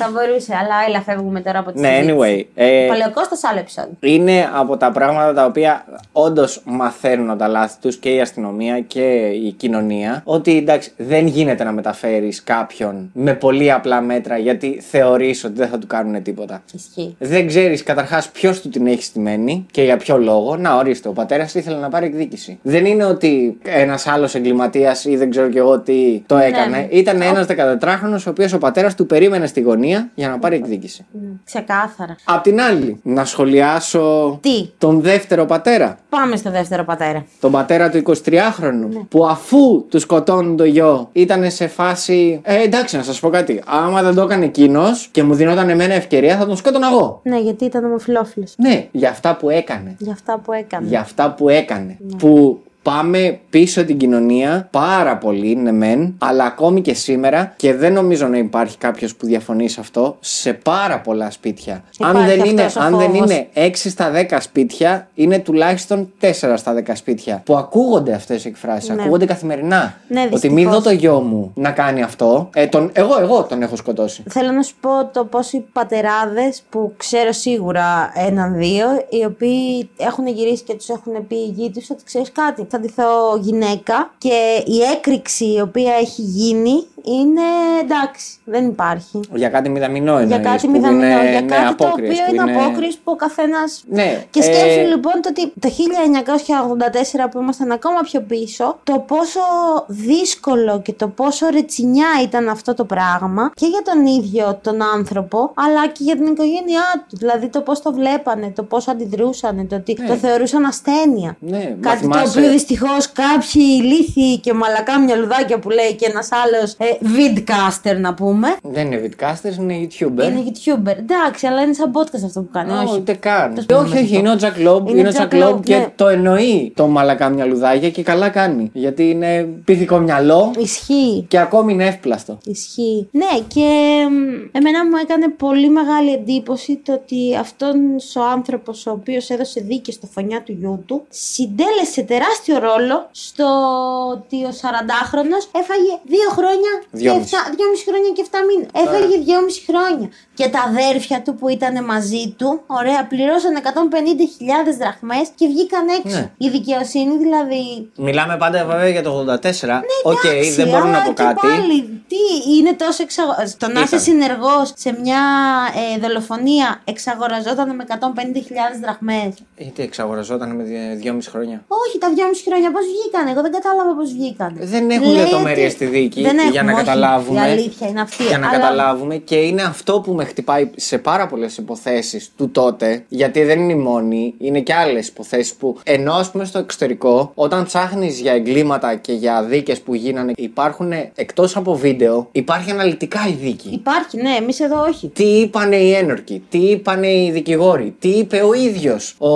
Θα μπορούσε, αλλά έλα, φεύγουμε τώρα από τη Ναι, anyway. Ε, Παλαιοκώστα, άλλο επεισόδιο. Είναι από τα πράγματα τα οποία όντως μαθαίνουν από τα λάθη τους και η αστυνομία και η κοινωνία. Ότι εντάξει, δεν γίνεται να μεταφέρεις κάποιον με πολύ απλά μέτρα γιατί θεωρείς ότι δεν θα του κάνουν τίποτα. Ισχύει. Δεν ξέρεις καταρχάς ποιος του την έχει στημένη και για ποιο λόγο. Να ορίστε, ο πατέρας ήθελε να πάρει εκδίκηση. Δεν είναι ότι ένας άλλος εγκληματίας ή δεν ξέρω κι εγώ τι το έκανε. Ναι. Ήταν ένας 14χρονο ο οποίος ο πατέρας του περίμενε στη γωνία για να πάρει εκδίκηση. Ναι. Ξεκάθαρα. Απ' την άλλη, να σχολιάσω Τι; τον δεύτερο πατέρα. Πάμε στο δεύτερο πατέρα. Τον πατέρα του 23χρονου. Ναι. Που αφού του σκοτώνουν το γιο, ήταν σε φάση. Ε, εντάξει, να σας πω κάτι. Άμα δεν το έκανε εκείνος και μου δινόταν εμένα ευκαιρία, θα τον σκότωνα εγώ. Ναι, γιατί ήταν ομοφυλόφιλος. Ναι, για αυτά που έκανε. Για αυτά που έκανε. Για αυτά που έκανε. Ναι. Που πάμε πίσω την κοινωνία πάρα πολύ, ναι μεν, αλλά ακόμη και σήμερα και δεν νομίζω να υπάρχει κάποιος που διαφωνεί σε αυτό, σε πάρα πολλά σπίτια. αν δεν, είναι, αν δεν είναι 6 στα 10 σπίτια, είναι τουλάχιστον 4 στα 10 σπίτια που ακούγονται αυτές οι εκφράσεις, ναι. ακούγονται καθημερινά. Ναι, ότι μην δω το γιο μου να κάνει αυτό. Ε, τον, εγώ, εγώ τον έχω σκοτώσει. Θέλω να σου πω το πώς οι πατεράδες που ξέρω σίγουρα έναν-δύο, οι οποίοι έχουν γυρίσει και τους έχουν πει οι γη τους ότι ξέρεις κάτι θα ντυθώ γυναίκα και η έκρηξη η οποία έχει γίνει είναι εντάξει, δεν υπάρχει. Για κάτι μηδαμινό εννοείς, Για κάτι μηδαμινό, είναι, για ναι, κάτι το οποίο είναι, είναι απόκριση που ο καθένα. Ναι, και σκέψου ε... λοιπόν το ότι το 1984 που ήμασταν ακόμα πιο πίσω, το πόσο δύσκολο και το πόσο ρετσινιά ήταν αυτό το πράγμα και για τον ίδιο τον άνθρωπο, αλλά και για την οικογένειά του. Δηλαδή το πώς το βλέπανε, το πώς αντιδρούσαν, το ότι ναι. το θεωρούσαν ασθένεια. Ναι, κάτι το οποίο δυστυχώς κάποιοι ηλίθιοι και μαλακά μυαλουδάκια που λέει και ένας άλλος ε, vidcaster να πούμε. Δεν είναι vidcaster, είναι YouTuber. Είναι YouTuber. Εντάξει, αλλά είναι σαν podcast αυτό που κάνει. Α, όχι. Ούτε καν. Τέλος πάντων, όχι, όχι, είναι ο Τζακ Λόμπ. Είναι Είναι ο Jack Jack Λόμπ Loeb, και ναι. το εννοεί το μαλακά μυαλουδάκια και καλά κάνει. Γιατί είναι πυθικό μυαλό Ισχύει. και ακόμη είναι εύπλαστο. Ισχύει. Ναι, και μ, εμένα μου έκανε πολύ μεγάλη εντύπωση το ότι αυτόν ο άνθρωπος ο οποίος έδωσε δίκη στο φωνιά του γιού του συντέλεσε τεράστιο ρόλο στο ότι ο 40χρονο έφαγε 2 χρόνια Δυόμιση. και 7, 2,5 χρόνια και 7 μήνες. Έφαγε 2,5 χρόνια. Και τα αδέρφια του που ήταν μαζί του, ωραία, πληρώσαν 150.000 δραχμές και βγήκαν έξω. Ναι. Η δικαιοσύνη δηλαδή Μιλάμε πάντα βέβαια για το 84. Οκ, Ναι, Εντάξει, δεν μπορώ να αλλά πω και κάτι. Πάλι, τι είναι τόσο εξαγο... Στο να είσαι Ήταν. συνεργός σε μια ε, δολοφονία εξαγοραζόταν με 150.000 δραχμές. Γιατί εξαγοραζόταν με δυο- 2,5 χρόνια; Όχι, τα 2,5 χρόνια πώς βγήκαν. Εγώ δεν κατάλαβα πώς βγήκαν. Δεν έχουν Λέτε- λεπτομέρειες στη δίκη Δεν για έχουμε, να όχι. καταλάβουμε. Η αλήθεια είναι αυτή. Για να αλλά- καταλάβουμε και είναι αυτό που με χτυπάει σε πάρα πολλές υποθέσεις του τότε. Γιατί δεν είναι η μόνη, είναι και άλλες υποθέσεις που ενώ ας πούμε στο εξωτερικό, όταν ψάχνεις για εγκλήματα και για δίκες που γίνανε, υπάρχουν εκτός από βίντεο, υπάρχει αναλυτικά η δίκη. Υπάρχει, ναι, εμείς εδώ όχι. Τι είπανε οι ένορκοι, τι είπανε οι δικηγόροι, τι είπε ο ίδιος ο.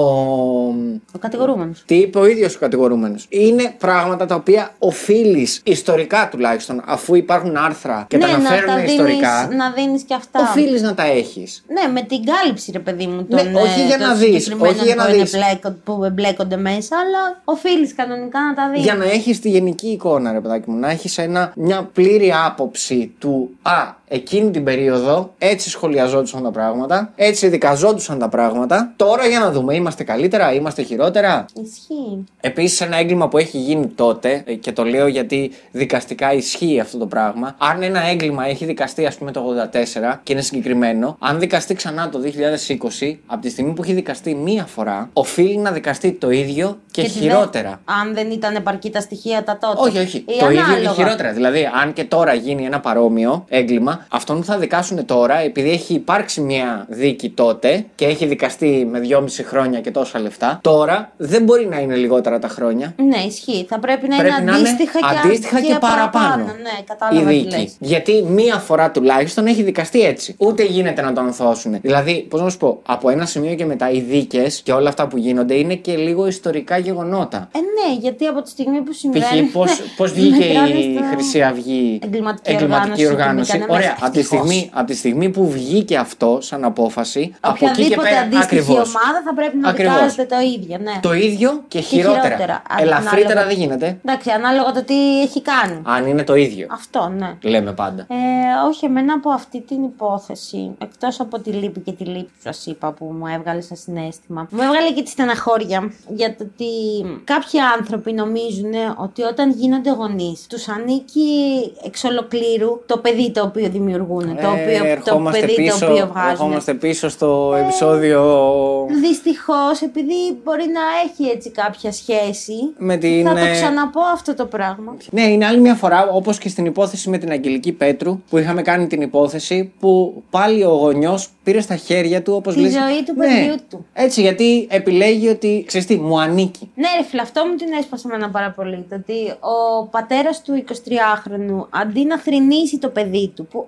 Ο κατηγορούμενος. Τι είπε ο ίδιος ο κατηγορούμενος. Είναι πράγματα τα οποία οφείλεις ιστορικά τουλάχιστον, αφού υπάρχουν άρθρα και ναι, τα αναφέρουν να τα ιστορικά. δίνεις, να δίνεις και αυτά. Οφείλεις να τα έχεις. Ναι, με την κάλυψη, ρε παιδί μου, Ναι, των, όχι ε, για των να δεις, συγκεκριμένων όχι για να που, είναι δεις. μπλέκον- που εμπλέκονται μέσα, αλλά οφείλεις κανονικά να τα δεις. Για να έχεις τη γενική εικόνα, ρε παιδάκι μου, να έχεις μια πλήρη άποψη του Α, εκείνη την περίοδο έτσι σχολιαζόντουσαν τα πράγματα, έτσι δικαζόντουσαν τα πράγματα. Τώρα για να δούμε, είμαστε καλύτερα, είμαστε χειρότερα; Ισχύει. Επίσης, ένα έγκλημα που έχει γίνει τότε, ε, και το λέω γιατί δικαστικά ισχύει αυτό το πράγμα, αν ένα έγκλημα έχει δικαστεί, ας πούμε, το 84 και είναι συγκεκριμένο, αν δικαστεί ξανά το 2020, από τη στιγμή που έχει δικαστεί μία φορά, οφείλει να δικαστεί το ίδιο και, τη δε- χειρότερα. Αν δεν ήταν επαρκή τα στοιχεία τα τότε. Όχι, όχι. Ή το ίδιο και ανάλογα. χειρότερα. Δηλαδή, αν και τώρα γίνει ένα παρόμοιο έγκλημα, αυτόν που θα δικάσουν τώρα, επειδή έχει υπάρξει μια δίκη τότε και έχει δικαστεί με 2,5 χρόνια και τόσα λεφτά, τώρα δεν μπορεί να είναι λιγότερα τα χρόνια. Ναι, ισχύει. Θα πρέπει να Πρέπει είναι να είναι αντίστοιχα, και, αντίστοιχα και, παραπάνω. Ναι, η κατάλαβα τι δίκη. λες. Γιατί μία φορά τουλάχιστον έχει δικαστεί έτσι. Ούτε γίνεται να το ανθώσουν. Δηλαδή, πώς να σου πω, από ένα σημείο και μετά οι δίκες και όλα αυτά που γίνονται είναι και λίγο ιστορικά γεγονότα. Ε, ναι, γιατί από τη στιγμή που Π.χ. συμβαίνει. πώς πώς <laughs> βγήκε μετράνε η στο- Χρυσή Αυγή Εγκληματική οργάνωση και οργάνωση. μπήκανε Ωραία, μέσα. από τη, Ευτυχώς. στιγμή, από τη στιγμή που βγήκε αυτό σαν απόφαση, από εκεί και Οποιαδήποτε πέρα αντίστοιχη ακριβώς. ομάδα θα πρέπει να Ακριβώς. δικάζεται το ίδιο. Ναι. Το ίδιο και χειρότερα. χειρότερα. Αν- Ελαφρύτερα ανάλογα- δεν γίνεται. Εντάξει, ανάλογα το τι έχει κάνει. Αν είναι το ίδιο. Αυτό, ναι. Λέμε πάντα. Ε, όχι, εμένα από αυτή την υπόθεση, εκτός από τη λύπη και τη λύπη που σας είπα που μου έβγαλε σαν συνέστημα, μου έβγαλε και τη στεναχώρια για το ότι κάποιοι άνθρωποι νομίζουν ότι όταν γίνονται γονείς τους ανήκει εξ ολοκλήρου το παιδί το οποίο δημιουργούν, το, Ε, οποίο, το ερχόμαστε παιδί πίσω, το οποίο βγάζουν. ερχόμαστε πίσω στο επεισόδιο Δυστυχώς, επειδή μπορεί να έχει έτσι κάποια σχέση, με την. θα το ε, ξαναπώ αυτό το πράγμα. Ναι, είναι άλλη μια φορά, όπως και στην υπόθεση με την Αγγελική Πέτρου, που είχαμε κάνει την υπόθεση, που πάλι ο γονιός πήρε στα χέρια του, όπως Τη ζωή του παιδιού του. Έτσι, γιατί επιλέγει ότι, ξέρεις τι, μου ανήκει. Ναι, ρε φίλε, αυτό μου την έσπασε εμένα πάρα πολύ. Το ότι ο πατέρας του 23χρονου αντί να θρυνήσει το παιδί του, που,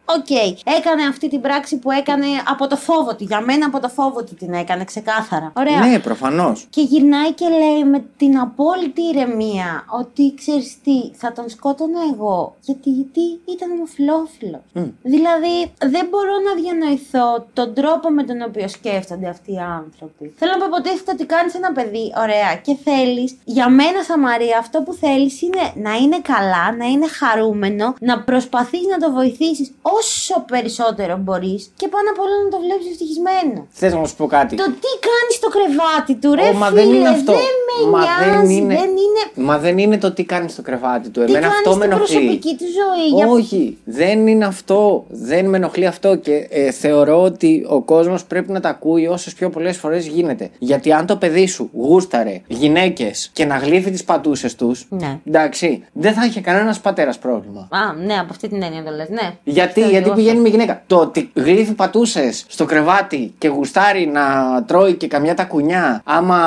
οκ, έκανε αυτή την πράξη που έκανε από το φόβο του. Για μένα από το φόβο του την έκανε, ξεκάθαρα. Ωραία. Ναι, προφανώς. Και γυρνάει και λέει με την απόλυτη ηρεμία ότι ξέρεις τι, θα τον σκότωνα εγώ. Γιατί, γιατί ήταν ομοφυλόφιλος. Δηλαδή, δεν μπορώ να διανοηθώ τον τρόπο με τον οποίο σκέφτονται αυτοί οι άνθρωποι. Θέλω να πω, υποτίθεται ότι κάνεις ένα παιδί, ωραία, και θέλεις, για μένα, σα Μαρία, αυτό που θέλεις είναι να είναι καλά, να είναι χαρούμενο, να προσπαθείς να το βοηθήσεις όσο περισσότερο μπορείς και πάνω απ' όλα να το βλέπεις ευτυχισμένο. Θες να σου πω κάτι. Το τι κάνεις στο κρεβάτι του, ρε Ω, μα φίλε, δεν είναι αυτό. δεν με Μα νοιάζει, δεν είναι... Μα δεν είναι το τι κάνεις στο κρεβάτι του. Τι Εμένα κάνεις αυτό με στην ενοχλεί. προσωπική του ζωή. Για... Όχι, δεν είναι αυτό. Δεν με ενοχλεί αυτό και ε, θεωρώ ότι ο κόσμος πρέπει να τα ακούει όσες πιο πολλές φορές γίνεται. Γιατί αν το παιδί σου γούσταρε γυναίκες και να γλύφει τις πατούσες τους. Ναι. Εντάξει, δεν θα είχε κανένας πατέρας πρόβλημα. Α, ναι, από αυτή την έννοια το λες, ναι. Γιατί, Αυτό γιατί ακριβώς. πηγαίνει με γυναίκα. Το ότι γλύφει πατούσες στο κρεβάτι και γουστάρει να τρώει και καμιά τα κουνιά, άμα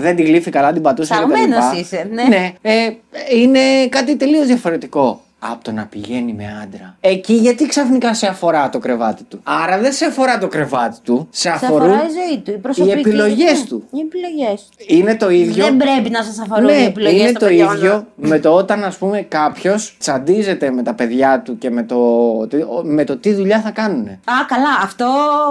δεν τη γλύφει καλά την πατούσα. Ψαγμένος κτλ. είσαι, ναι. Ναι, ε, είναι κάτι τελείως διαφορετικό από το να πηγαίνει με άντρα. Εκεί γιατί ξαφνικά σε αφορά το κρεβάτι του. Άρα δεν σε αφορά το κρεβάτι του, σε Σε αφορούν αφορά η ζωή του, η προσωπική επιλογές ναι, του. Οι επιλογές του. Είναι το ίδιο. Δεν πρέπει να σας αφορούν οι Ναι, επιλογές είναι των το παιδιών. ίδιο με το όταν ας πούμε κάποιος τσαντίζεται με τα παιδιά του και με το, με το τι δουλειά θα κάνουν. Α, καλά, αυτό.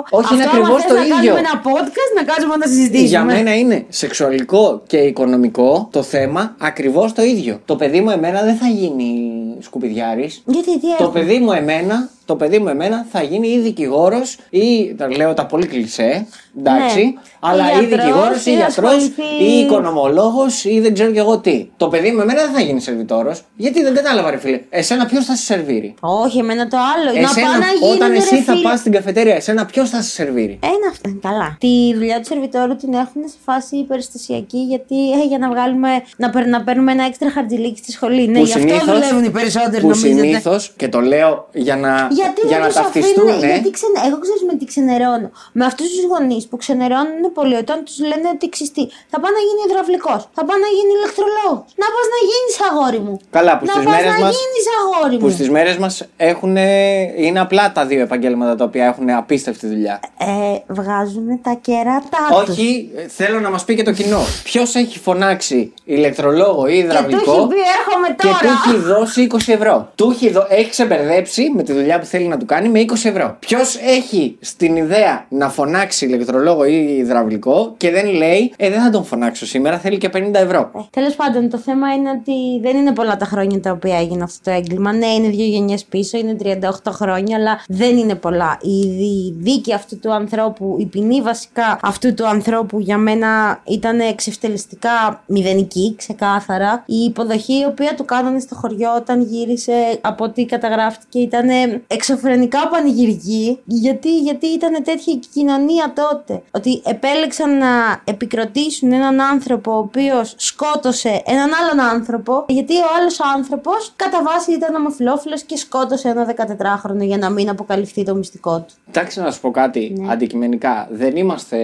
Όχι, αυτό είναι άμα ακριβώς θες το να ίδιο. κάνουμε ένα podcast να κάτσουμε να τα συζητήσουμε. Για μένα είναι σεξουαλικό και οικονομικό το θέμα ακριβώς το ίδιο. Το παιδί μου εμένα δεν θα γίνει σκουπιδιάρης. Γιατί τι Το έχουμε; παιδί μου εμένα, το παιδί μου εμένα θα γίνει ή δικηγόρος ή τα λέω τα πολύ κλεισέ, εντάξει, Ναι. αλλά Ή ή γιατρός, δικηγόρος ή ή γιατρός ασχοληθεί- ή οικονομολόγος ή δεν ξέρω κι εγώ τι. Το παιδί μου εμένα δεν θα γίνει σερβιτόρος, γιατί δεν κατάλαβα, ρε φίλε. Εσένα ποιος θα σε σερβίρει; Όχι, εμένα το άλλο. να Εσένα, πάω να γίνει. όταν ρε εσύ θα φίλε. πας στην καφετέρια, εσένα ποιος θα σε σερβίρει; Ένα αυτό είναι καλά. Τη δουλειά του σερβιτόρου την έχουν σε φάση υπεριστασιακή γιατί ε, για να βγάλουμε. Να, παίρ- να παίρνουμε ένα έξτρα χαρτζηλίκι στη σχολή. Ναι, Που γι' αυτό συνήθως- δουλεύουν οι περισσότεροι Που νομίζετε. συνήθως, και το λέω για να, Γιατί για δεν να τους ταυτιστούν. αφήνουν, γιατί ξενε... Εγώ ξέρω με τι ξενερώνω. Με αυτούς τους γονείς που ξενερώνουν πολύ όταν τους λένε ότι ξυστή. Θα πάω να γίνει υδραυλικός. Θα πάω να γίνει ηλεκτρολόγος. Να πας να γίνεις αγόρι μου. Καλά, που να στις πας μέρες να μας- γίνεις αγόρι Που μου. στις μέρες μας είναι απλά τα δύο επαγγέλματα τα οποία έχουν απίστευτη δουλειά. Ε, βγάζουν τα κερατά τους. Όχι, ε, θέλω να μας πει και το κοινό. Ποιος έχει φωνάξει ηλεκτρολόγο ή Και του υδραυλικό έχει πει έρχομαι και τώρα. του έχει δώσει 20 ευρώ. Του έχει, δω... έχει ξεμπερδέψει με τη δουλειά που θέλει να του κάνει με 20 ευρώ. Ποιος έχει στην ιδέα να φωνάξει ηλεκτρολόγο ή υδραυλικό και δεν λέει, Ε, δεν θα τον φωνάξω σήμερα, θέλει και 50 ευρώ. Τέλος πάντων, το θέμα είναι ότι δεν είναι πολλά τα χρόνια τα οποία έγινε αυτό το έγκλημα. Ναι, είναι δύο γενιές πίσω, είναι 38 χρόνια, αλλά δεν είναι πολλά. Η δι- δίκη αυτού του ανθρώπου, η ποινή βασικά αυτού του ανθρώπου για μένα ήταν εξευτελιστικά μηδενική, ξεκάθαρα. Η υποδοχή η οποία του κάνανε στο χωριό όταν γύρισε από ό,τι καταγράφτηκε ήταν εξωφρενικά πανηγυρική. Γιατί, γιατί ήταν τέτοια η κοινωνία τότε. Ότι επέλεξαν να επικροτήσουν έναν άνθρωπο ο οποίος σκότωσε έναν άλλον άνθρωπο. Γιατί ο άλλος άνθρωπος κατά βάση ήταν ομοφυλόφιλος και σκότωσε ένα 14χρονο για να μην αποκαλυφθεί το μυστικό του. Εντάξει να σου πω κάτι Ναι. αντικειμενικά. Δεν είμαστε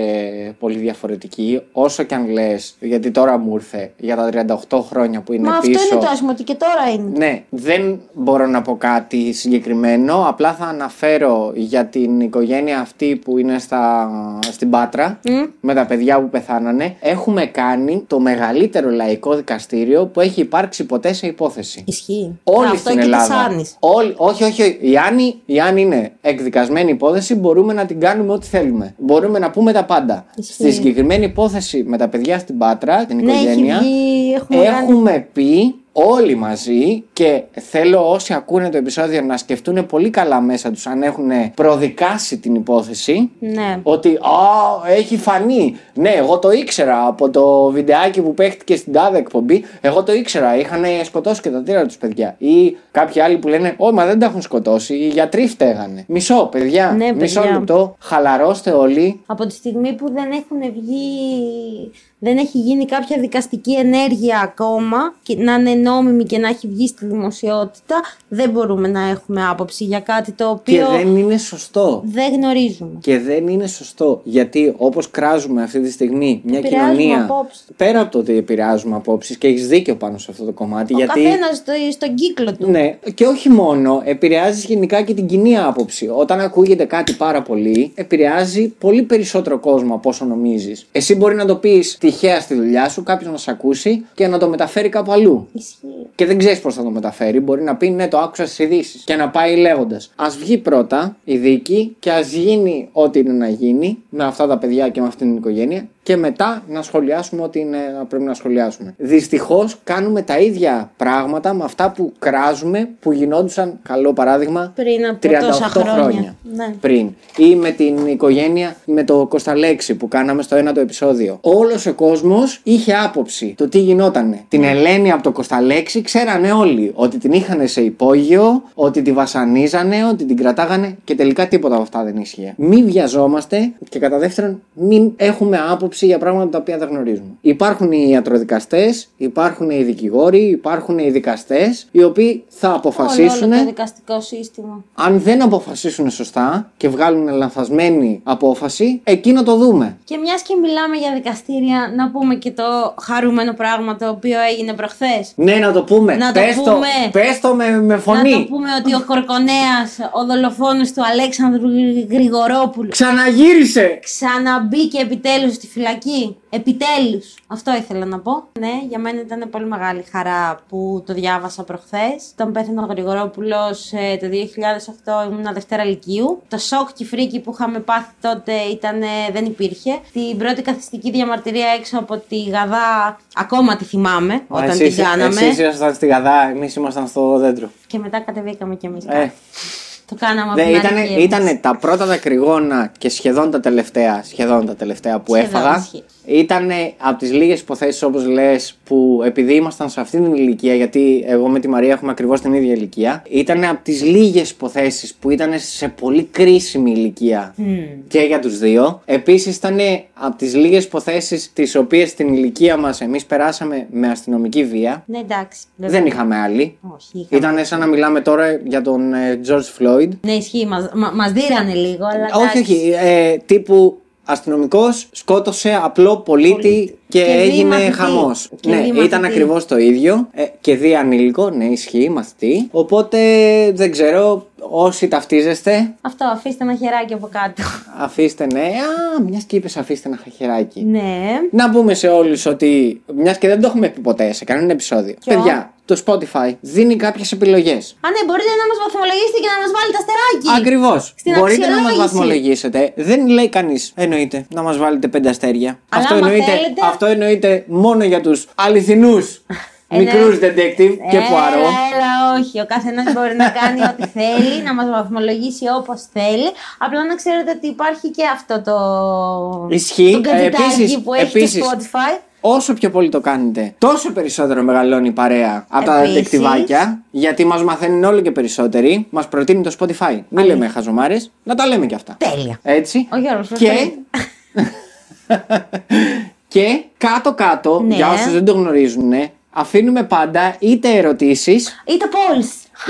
πολύ διαφορετικοί όσο και αν λες, γιατί τώρα μου ήρθε για τα 38 χρόνια που είναι Μα πίσω. αυτό είναι το άσχημο ότι και τώρα είναι. Ναι, δεν μπορώ να πω κάτι συγκεκριμένο. Απλά θα αναφέρω για την οικογένεια αυτή που είναι στα, στην Πάτρα με τα παιδιά που πεθάνανε. Έχουμε κάνει το μεγαλύτερο λαϊκό δικαστήριο που έχει υπάρξει ποτέ σε υπόθεση. Ισχύει. Όλη αυτό στην και Ελλάδα. της Άννης. Όλοι, όχι, όχι, όχι. Η Άννη, η Άννη είναι εκδικασμένη υπόθεση. Μπορούμε να την κάνουμε ό,τι θέλουμε. Μπορούμε να πούμε τα πάντα. Ισχύει. Στη συγκεκριμένη υπόθεση με τα παιδιά στην Πάτρα, την Ναι, έχει οικογένεια, βγει, έχουμε κάνει- έχουμε πει όλοι μαζί και θέλω όσοι ακούνε το επεισόδιο να σκεφτούν πολύ καλά μέσα τους αν έχουν προδικάσει την υπόθεση Ναι. ότι α, έχει φανεί. Ναι, εγώ το ήξερα από το βιντεάκι που παίχτηκε στην τάδε εκπομπή. Εγώ το ήξερα. Είχαν σκοτώσει και τα τρία τους παιδιά. Ή κάποιοι άλλοι που λένε Ω, μα δεν τα έχουν σκοτώσει. Οι γιατροί φταίγανε. Μισό, παιδιά. Ναι, Μισό παιδιά. λεπτό. Χαλαρώστε όλοι. Από τη στιγμή που δεν έχουν βγει, δεν έχει γίνει κάποια δικαστική ενέργεια ακόμα και να είναι νόμιμη και να έχει βγει στη δημοσιότητα, δεν μπορούμε να έχουμε άποψη για κάτι το Και οποίο δεν είναι σωστό. δεν γνωρίζουμε. Και δεν είναι σωστό. Γιατί όπως κράζουμε αυτή τη στιγμή μια Επηρεάζουμε κοινωνία. απόψεις. Πέρα από το ότι επηρεάζουμε απόψεις και έχεις δίκιο πάνω σε αυτό το κομμάτι. Ο γιατί καθένας στο, στον κύκλο του. Ναι, και όχι μόνο, επηρεάζει γενικά και την κοινή άποψη. Όταν ακούγεται κάτι πάρα πολύ, επηρεάζει πολύ περισσότερο κόσμο από όσο νομίζεις. Εσύ μπορεί να το πεις τυχαία στη δουλειά σου, κάποιος να σε ακούσει και να το μεταφέρει κάπου αλλού. Ισχύει. Και δεν ξέρεις πώς θα το μεταφέρει. Μπορεί να πει ναι, το άκουσα στις ειδήσεις. Και να πάει λέγοντας. Α βγει πρώτα η δίκη και ας γίνει ό,τι είναι να γίνει με αυτά τα παιδιά και με αυτή την οικογένεια. Και μετά να σχολιάσουμε ό,τι είναι να πρέπει να σχολιάσουμε. Δυστυχώς κάνουμε τα ίδια πράγματα με αυτά που κράζουμε που γινόντουσαν, καλό παράδειγμα, Πριν από 38 τόσα χρόνια. χρόνια Ναι. πριν. Ή με την οικογένεια με το Κωνσταλέξη που κάναμε στο ένα το επεισόδιο. Όλος ο κόσμος είχε άποψη το τι γινότανε. Την Ελένη από το Κωνσταλέξη ξέρανε όλοι ότι την είχαν σε υπόγειο, ότι τη βασανίζανε, ότι την κρατάγανε και τελικά τίποτα από αυτά δεν ίσχυε. Μην βιαζόμαστε και κατά δεύτερον μην έχουμε άποψη άποψη για πράγματα τα οποία δεν γνωρίζουμε. Υπάρχουν οι ιατροδικαστές, υπάρχουν οι δικηγόροι, υπάρχουν οι δικαστές, οι οποίοι θα αποφασίσουν. Όλο, όλο το δικαστικό σύστημα. Αν δεν αποφασίσουν σωστά και βγάλουν λανθασμένη απόφαση, εκεί να το δούμε. Και μιας και μιλάμε για δικαστήρια, να πούμε και το χαρούμενο πράγμα το οποίο έγινε προχθές. Ναι, να το πούμε. Να το πες πούμε. πες το με, με φωνή. Να το πούμε ότι ο Κορκονέας, ο δολοφόνος του Αλέξανδρου Γρηγορόπουλου, Ξαναγύρισε! ξαναμπήκε επιτέλους στη φυλακή. Επιτέλους. Αυτό ήθελα να πω. Ναι, για μένα ήταν πολύ μεγάλη χαρά που το διάβασα προχθές. Τον πέθανε ο Γρηγορόπουλος ε, το 2008, ήμουν Δευτέρα Λυκείου. Το σοκ και η φρίκη που είχαμε πάθει τότε ήταν, ε, δεν υπήρχε. Την πρώτη καθιστική διαμαρτυρία έξω από τη Γαδά, ακόμα τη θυμάμαι όταν εσείς, την κάναμε. Εσείς ήσασταν στη Γαδά, εμείς ήμασταν στο δέντρο. Και μετά κατεβήκαμε κι εμείς Ε. κάτω. Το κάναμε από Ναι, την ήτανε, αρχή εμείς. ήτανε τα πρώτα δακρυγόνα και σχεδόν τα τελευταία, σχεδόν τα τελευταία που Σχεδόν, έφαγα. ισχύει. Ήταν από τις λίγες υποθέσεις, όπως λες, που επειδή ήμασταν σε αυτή την ηλικία, γιατί εγώ με τη Μαρία έχουμε ακριβώς την ίδια ηλικία, ήταν από τις λίγες υποθέσεις που ήταν σε πολύ κρίσιμη ηλικία και για τους δύο. Επίσης, ήταν από τις λίγες υποθέσεις τις οποίες στην ηλικία μας εμείς περάσαμε με αστυνομική βία. Ναι, εντάξει. Δεν είχαμε άλλη. Όχι, είχαμε. Ήταν σαν να μιλάμε τώρα για τον ε, George Floyd. Ναι, ισχύει. Μας, μα, μας δίρανε λίγο, αλλά. Όχι, εντάξει. όχι. Ε, τύπου αστυνομικός σκότωσε απλό πολίτη, Πολίτη. και, Και δι έγινε μαθητή. χαμός. Και Ναι, δι ήταν μαθητή. ακριβώς το ίδιο. Ε, και δι ανήλικο, ναι, ισχύει, μαθητή. Οπότε δεν ξέρω, όσοι ταυτίζεστε, Αυτό, αφήστε ένα χεράκι από κάτω. αφήστε ναι. Α, μιας και είπες αφήστε ένα χαχεράκι. ναι. Να πούμε σε όλους ότι, μιας και δεν το έχουμε πει ποτέ σε κανένα επεισόδιο. Ποιο; Παιδιά, το Spotify δίνει κάποιες επιλογές. Α, ναι, μπορείτε να μας βαθμολογήσετε και να μας βάλετε αστεράκι. Ακριβώς. Στην Μπορείτε να μας αξιολόγηση. βαθμολογήσετε. Δεν λέει κανείς. Εννοείται. Να μας βάλετε πέντε αστέρια. Αλλά αυτό, άμα εννοείται, θέλετε- αυτό εννοείται μόνο για τους αληθινούς Ε, <laughs> ναι. Μικρούς detective και Έλα, Πουαρό. Έλα, όχι. Ο καθένας μπορεί να κάνει ό,τι θέλει, να μας βαθμολογήσει όπως θέλει. Απλά να ξέρετε ότι υπάρχει και αυτό το. Ισχύει. Το κατζητάκι Επίσης- που έχει επίσης, το Spotify. Όσο πιο πολύ το κάνετε, τόσο περισσότερο μεγαλώνει η παρέα από τα Επίσης- detectivάκια. Γιατί μας μαθαίνουν όλο και περισσότεροι. Μας προτείνει το Spotify. Μην λέμε χαζομάρες, να τα λέμε κι αυτά. Τέλεια. Έτσι. Ο Γιώργος, και, προσφέρει. <laughs> και κάτω-κάτω, Ναι. για όσους δεν το γνωρίζουν, αφήνουμε πάντα είτε ερωτήσεις, Είτε polls.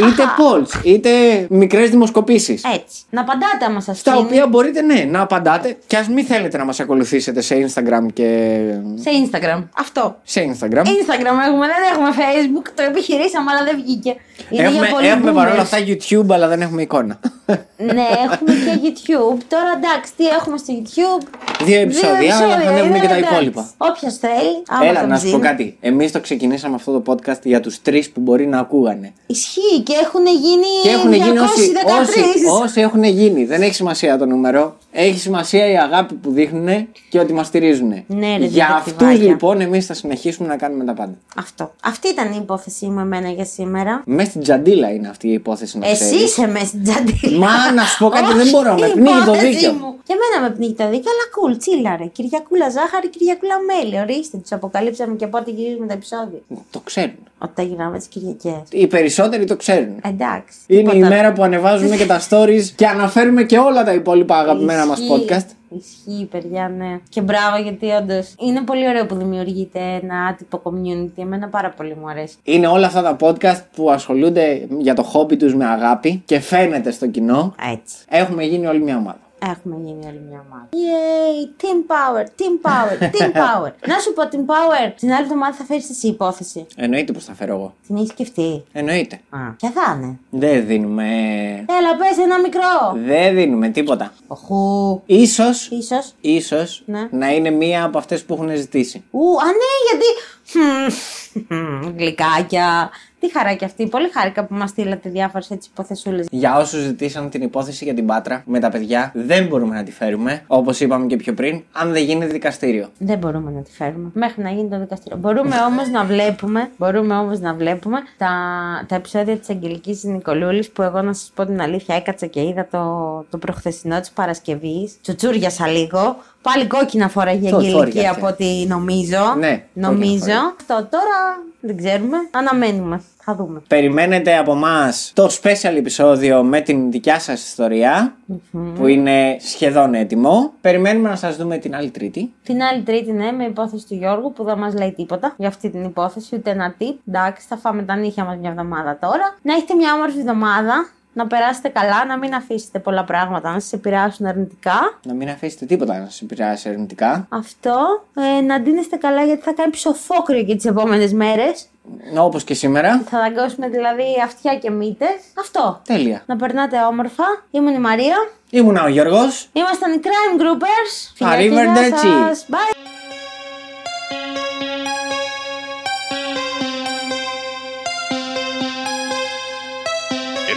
είτε polls, είτε μικρές δημοσκοπήσεις. Έτσι. Να απαντάτε άμα σας Στα οποία μπορείτε, ναι, να απαντάτε και ας μην θέλετε να μας ακολουθήσετε σε Instagram και. Σε Instagram. Αυτό. Σε Instagram. Instagram έχουμε, δεν έχουμε Facebook. Το επιχειρήσαμε, αλλά δεν βγήκε. Είναι Έχουμε, για πολύ έχουμε boomers. παρόλα αυτά YouTube, αλλά δεν έχουμε εικόνα. Ναι, έχουμε και YouTube. Τώρα εντάξει, τι έχουμε στο YouTube; Δύο επεισόδια, αλλά θα ανέβουν είναι και τα εντάξει. υπόλοιπα. Όποιος θέλει. άμα Έλα, τον να σου πω ψήνει. κάτι. Εμείς το ξεκινήσαμε αυτό το podcast για τους τρεις που μπορεί να ακούγανε. Ισχύει και έχουν γίνει. Και έχουν γίνει όσοι, 213. όσοι, όσοι έχουν γίνει. Δεν έχει σημασία το νούμερο. Έχει σημασία η αγάπη που δείχνουν και ότι μας στηρίζουν. Ναι, ρε, Για detectivάκια. αυτούς λοιπόν εμείς θα συνεχίσουμε να κάνουμε τα πάντα. Αυτό. Αυτή ήταν η υπόθεσή μου εμένα για σήμερα. Μέσα στην τζαντίλα είναι αυτή η υπόθεση να Εσύ ξέρεις. είσαι μέσα στην τζαντίλα. Μα, να σου πω κάτι, δεν Όχι, μπορώ, με η πνίγει το υπόθεση δίκιο. μου. Και εμένα με πνίγει το δίκιο, αλλά cool, τσίλα ρε. Κυριακούλα ζάχαρη, Κυριακούλα μέλι. Ορίστε, τους αποκαλύψαμε και πότε γυρίζουμε τα επεισόδια. Το ξέρουν. Όταν γυρνάμε τις Κυριακές. Οι περισσότεροι το ξέρουν. Εντάξει. Είναι τίποτα. η μέρα που ανεβάζουμε και τα stories και αναφέρουμε και όλα τα υπόλοιπα αγαπημένα μας Ισχύει. podcast. Ισχύει, παιδιά, ναι. Και μπράβο, γιατί όντως είναι πολύ ωραίο που δημιουργείται ένα άτυπο community. Εμένα πάρα πολύ μου αρέσει. Είναι όλα αυτά τα podcast που ασχολούνται για το χόμπι τους με αγάπη και φαίνεται στο κοινό. Έτσι. Έχουμε γίνει όλη μια ομάδα. Έχουμε γίνει άλλη μια ομάδα. Yay! Team power, team power, <laughs> team power. Να σου πω, team power. Την άλλη εβδομάδα θα φέρεις εσύ υπόθεση. Εννοείται πως θα φέρω εγώ. Την έχεις σκεφτεί. Εννοείται. Α, ποια θα είναι. Δεν δίνουμε. Έλα, πες ένα μικρό. Δεν δίνουμε τίποτα. Οχού. Ίσως, Ίσως. ίσως Ναι. να είναι μία από αυτές που έχουν ζητήσει. Ου, α, ναι, γιατί. Χμ, Γλυκάκια. Τι χαρά και αυτή. Πολύ χάρηκα που μας στείλατε διάφορες έτσι υποθεσούλες. Για όσους ζητήσαν την υπόθεση για την Πάτρα με τα παιδιά, δεν μπορούμε να τη φέρουμε, όπως είπαμε και πιο πριν, αν δεν γίνει δικαστήριο. Δεν μπορούμε να τη φέρουμε. Μέχρι να γίνει το δικαστήριο. Μπορούμε όμως να βλέπουμε, μπορούμε όμως να βλέπουμε τα, τα επεισόδια της Αγγελικής Νικολούλης που εγώ να σας πω την αλήθεια έκατσα και είδα το, το προχθεσινό της Παρασκευής. Τσουτσούριασα λίγο. Πάλι κόκκινα φοράγε η Το φόρηκε Αγγελική αυτή. από ό,τι νομίζω. Ναι, Νομίζω. κόκκινα Αυτό τώρα δεν ξέρουμε. Αναμένουμε. Θα δούμε. Περιμένετε από εμά το special επεισόδιο με την δικιά σας ιστορια που είναι σχεδόν έτοιμο. Περιμένουμε να σας δούμε την άλλη Τρίτη. Την άλλη Τρίτη, ναι, με υπόθεση του Γιώργου που δεν μας λέει τίποτα για αυτή την υπόθεση, ούτε ένα tip. Εντάξει, θα φάμε τα νύχια μας μια εβδομάδα τώρα. Να έχετε μια όμορφη εβδομάδα. Να περάσετε καλά, να μην αφήσετε πολλά πράγματα να σας επηρεάσουν αρνητικά. Να μην αφήσετε τίποτα να σας επηρεάσει αρνητικά. Αυτό. Ε, να ντύνεστε καλά γιατί θα κάνει ψοφόκριο και τις επόμενες μέρες. Όπως και σήμερα. Θα δαγκώσουμε δηλαδή αυτιά και μύτες. Αυτό. Τέλεια. Να περνάτε όμορφα. Ήμουν η Μαρία. Ήμουνα ο Γιώργος. Ήμασταν οι Crime Groupers. Φιλιά και Arrivederci. γεια σας. Bye.